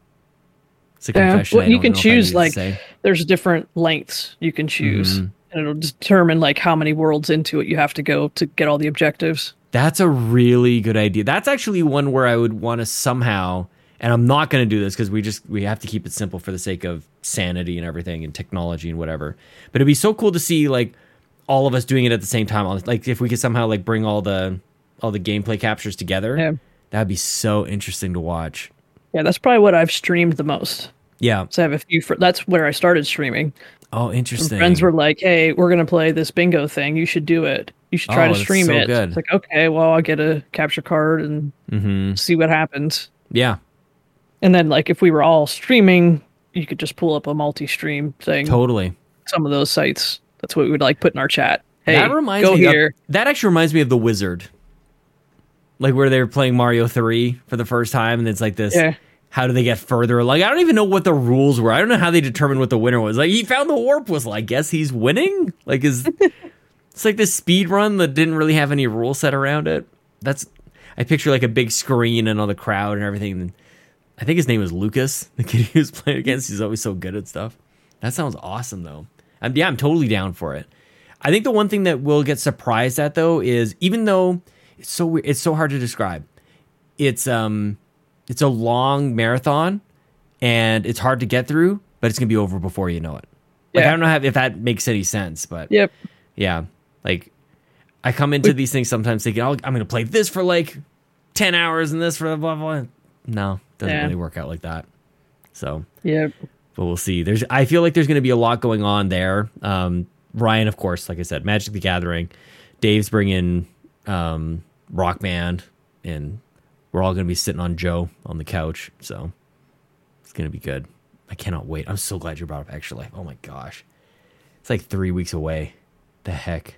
It's a Yeah, confession. well, you can know if I need choose like there's different lengths you can choose, Mm-hmm. and it'll determine like how many worlds into it you have to go to get all the objectives. That's a really good idea. That's actually one where I would want to somehow, and I'm not going to do this because we just we have to keep it simple for the sake of sanity and everything and technology and whatever. But it'd be so cool to see like all of us doing it at the same time. Like if we could somehow like bring all the all the gameplay captures together, Yeah. that'd be so interesting to watch. Yeah, that's probably what I've streamed the most. Yeah. So I have a few. Fr- that's where I started streaming. Oh, Some interesting. friends were like, "Hey, we're gonna play this bingo thing. You should do it. You should try Oh, to stream so it." good. It's like, okay, well, I'll get a capture card and hmm see what happens. Yeah. And then, like, if we were all streaming, you could just pull up a multi-stream thing. Totally. Some of those sites. That's what we would like put in our chat. Hey, that reminds go me here. Of, that actually reminds me of the Wizard. Like where they were playing Mario 3 for the first time and it's like this Yeah. How do they get further? Like I don't even know what the rules were. I don't know how they determined what the winner was. Like he found the warp whistle. I guess he's winning? Like is It's like this speed run that didn't really have any rule set around it. That's I picture like a big screen and all the crowd and everything. I think his name was Lucas, the kid he was playing against. He's always so good at stuff. That sounds awesome though. I'm, yeah, I'm totally down for it. I think the one thing that we'll get surprised at though is even though it's so weird, it's so hard to describe. It's um it's a long marathon and it's hard to get through, but it's gonna be over before you know it. Like Yeah. I don't know how, if that makes any sense, but Yep. yeah, like I come into these things sometimes thinking, oh, I'm gonna play this for like ten hours and this for blah blah. No, doesn't Yeah. really work out like that. So Yep. but we'll see. There's, I feel like there's going to be a lot going on there. Um, Ryan, of course, like I said, Magic the Gathering. Dave's bringing um, Rock Band, and we're all going to be sitting on Joe on the couch. So it's going to be good. I cannot wait. I'm so glad you brought up Extra Life. Oh my gosh, it's like three weeks away. The heck.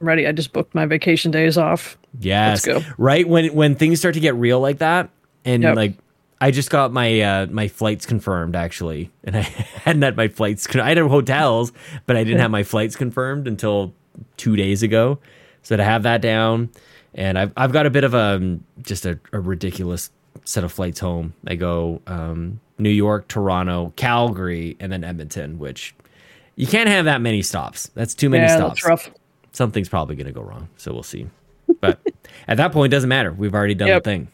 I'm ready. I just booked my vacation days off. Yes. Let's go. Right when when things start to get real like that, and Yep. like I just got my uh, my flights confirmed actually, and I hadn't had my flights. con- I had hotels, but I didn't have my flights confirmed until two days ago. So to have that down, and I've I've got a bit of a just a, a ridiculous set of flights home. I go um, New York, Toronto, Calgary, and then Edmonton, which you can't have that many stops. That's too many yeah, stops. Something's probably going to go wrong. So we'll see. But at that point, it doesn't matter. We've already done Yep. the thing.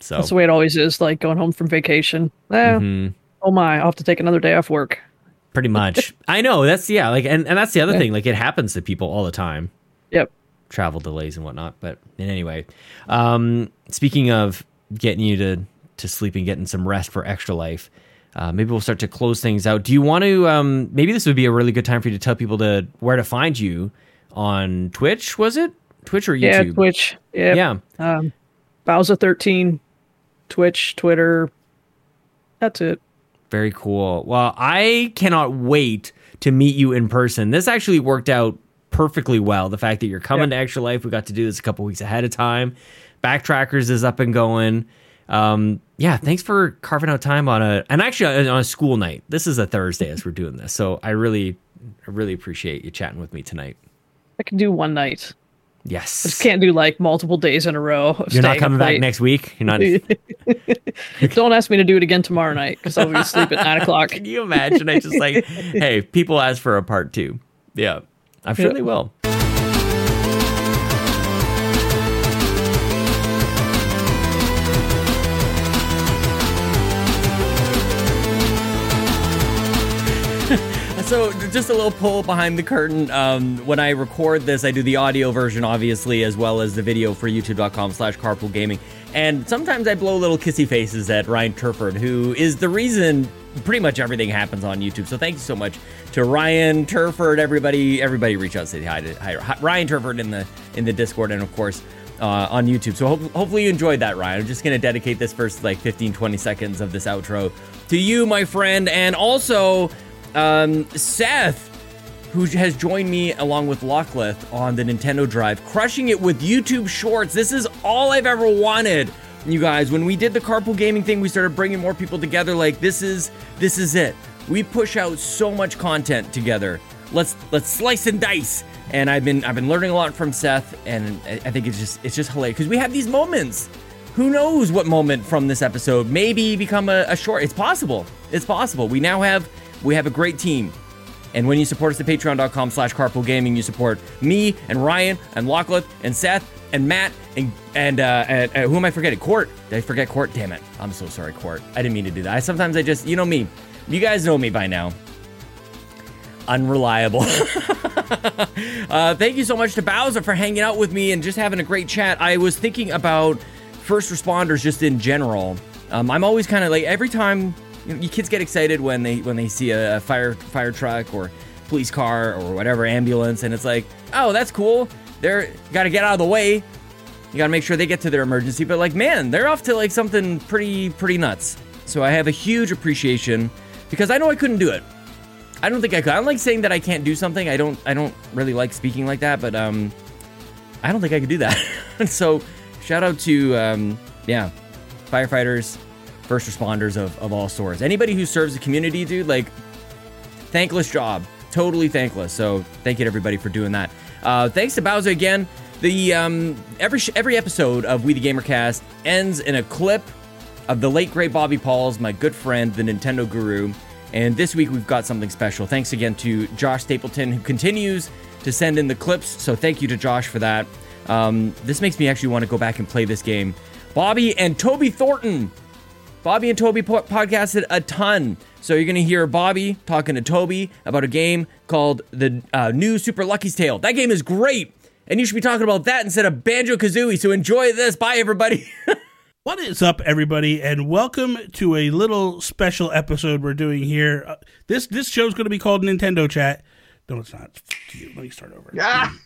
So That's the way it always is. Like going home from vacation. Eh, Mm-hmm. Oh my! I'll have to take another day off work. pretty much. I know that's yeah, like and, and that's the other thing. Like it happens to people all the time. Yep. Travel delays and whatnot. But in anyway, um, speaking of getting you to to sleep and getting some rest for extra life, uh, maybe we'll start to close things out. Do you want to? Um, maybe this would be a really good time for you to tell people to where to find you on Twitch. Was it Twitch or YouTube? Yeah? Twitch. Yep. Yeah. Um, Bowser thirteen, Twitch, Twitter. That's it. Very cool. Well, I cannot wait to meet you in person. This actually worked out perfectly well. The fact that you're coming to Extra Life, we got to do this a couple weeks ahead of time. Backtrackers is up and going. Um, yeah, thanks for carving out time on a and actually on a school night. This is a Thursday as we're doing this, so I really, I really appreciate you chatting with me tonight. I can do one night. Yes, Just can't do like multiple days in a row. Of you're not coming back next week. You're not. Don't ask me to do it again tomorrow night because I'll be asleep at nine o'clock. Can you imagine? I just like, hey, people ask for a part two. Yeah, I'm sure Yeah. they will. So, just a little pull behind the curtain. Um, when I record this, I do the audio version, obviously, as well as the video for youtube.com slash carpool gaming. And sometimes I blow little kissy faces at Ryan Turford, who is the reason pretty much everything happens on YouTube. So thank you so much to Ryan Turford, everybody, everybody reach out, say hi to hi, Ryan Turford in the in the Discord, and of course uh, on YouTube. So hope, hopefully you enjoyed that, Ryan. I'm just gonna dedicate this first like 15, 20 seconds of this outro to you, my friend, and also um, Seth who has joined me along with Lachlan on the Nintendo Drive, crushing it with YouTube Shorts. This is all I've ever wanted. You guys, when we did the carpool gaming thing, we started bringing more people together. Like this is this is it. We push out so much content together. Let's let's slice and dice. And I've been I've been learning a lot from Seth, and I think it's just it's just hilarious because we have these moments. Who knows what moment from this episode maybe become a, a short? It's possible. It's possible. We now have we have a great team. And when you support us at patreon.com slash carpool gaming, you support me and Ryan and Lachlan and Seth and Matt and and, uh, and uh, who am I forgetting? Court. Did I forget Court? Damn it. I'm so sorry, Court. I didn't mean to do that. I sometimes I just you know me. You guys know me by now. Unreliable. uh, thank you so much to Bowser for hanging out with me and just having a great chat. I was thinking about first responders just in general. Um, I'm always kind of like every time you, know, kids get excited when they when they see a, a fire fire truck or police car or whatever ambulance, and it's like, oh, that's cool. They're got to get out of the way. You got to make sure they get to their emergency. But like, man, they're off to like something pretty pretty nuts. So I have a huge appreciation because I know I couldn't do it. I don't think I could. I don't like saying that I can't do something. I don't. I don't really like speaking like that. But um, I don't think I could do that. so shout out to um, yeah, firefighters, first responders of, of all sorts. Anybody who serves the community, dude, like thankless job. Totally thankless. So thank you to everybody for doing that. Uh, thanks to Bowser again. The um, every sh- every episode of We the Gamercast ends in a clip of the late great Bobby Pauls, my good friend, the Nintendo guru. And this week we've got something special. Thanks again to Josh Stapleton, who continues to send in the clips. So thank you to Josh for that. Um, this makes me actually want to go back and play this game. Bobby and Toby Thornton Bobby and Toby po- podcasted a ton. So you're going to hear Bobby talking to Toby about a game called the uh, new Super Lucky's Tale. That game is great. And you should be talking about that instead of Banjo Kazooie. So enjoy this. Bye, everybody. What is up, everybody, and welcome to a little special episode we're doing here. Uh, this this show's going to be called Nintendo Chat. No, it's not. F- you. Let me start over. Ah!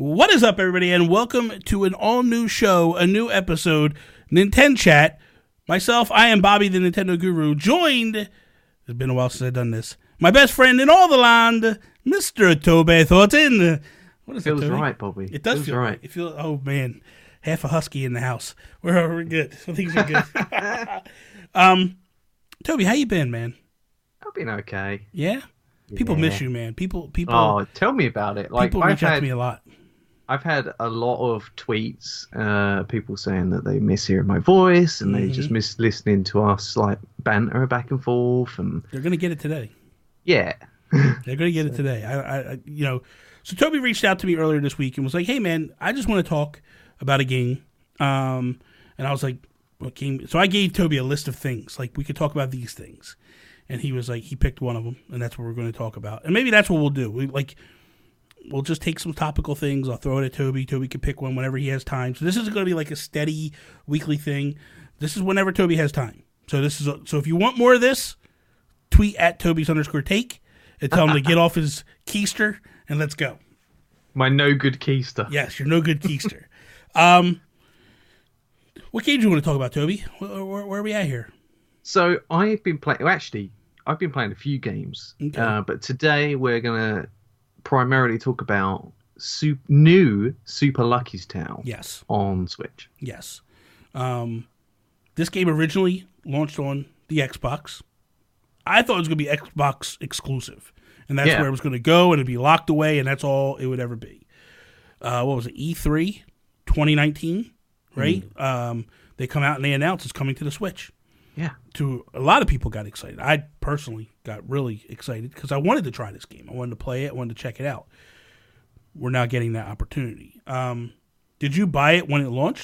What is up, everybody, and welcome to an all new show, a new episode, Nintendo Chat, Myself, I am Bobby the Nintendo Guru, joined, it's been a while since I've done this, my best friend in all the land, Mr. Toby Thornton. What is Feels it, right, Bobby. It does Feels feel right. It feels, oh man, half a husky in the house. We're, we're good. So things are good. um, Toby, how you been, man? I've been okay. Yeah? People Yeah. miss you, man. People, people, Oh, tell me about it. Like people I've reach out had, to me a lot. I've had a lot of tweets, uh, people saying that they miss hearing my voice and they Mm-hmm. just miss listening to us like banter back and forth and They're gonna get it today. yeah. They're going to get it today. I, I, I, you know, so Toby reached out to me earlier this week and was like, "Hey, man, I just want to talk about a game." Um, and I was like, "What game?" So I gave Toby a list of things, like we could talk about these things, and he was like, he picked one of them, and that's what we're going to talk about. And maybe that's what we'll do. We like, we'll just take some topical things. I'll throw it at Toby. Toby can pick one whenever he has time. So this isn't going to be like a steady weekly thing. This is whenever Toby has time. So this is a, so if you want more of this, tweet at Toby's underscore take and tell him to get off his keister and let's go. My no good keister. Yes, you're no good keister. um, what game do you want to talk about, Toby? Where, where, where are we at here? So I've been playing. Well, actually, I've been playing a few games, Okay. uh, but today we're gonna primarily talk about sup- new Super Lucky's Tale Yes, on Switch. yes. Um, this game originally launched on the Xbox. I thought it was going to be Xbox exclusive, and that's Yeah. where it was going to go, and it'd be locked away, and that's all it would ever be. Uh, what was it? E3 2019, right? Um, they come out and they announce it's coming to the Switch. Yeah. to a lot of people got excited. I personally got really excited because I wanted to try this game. I wanted to play it. I wanted to check it out. We're now getting that opportunity. Um, did you buy it when it launched?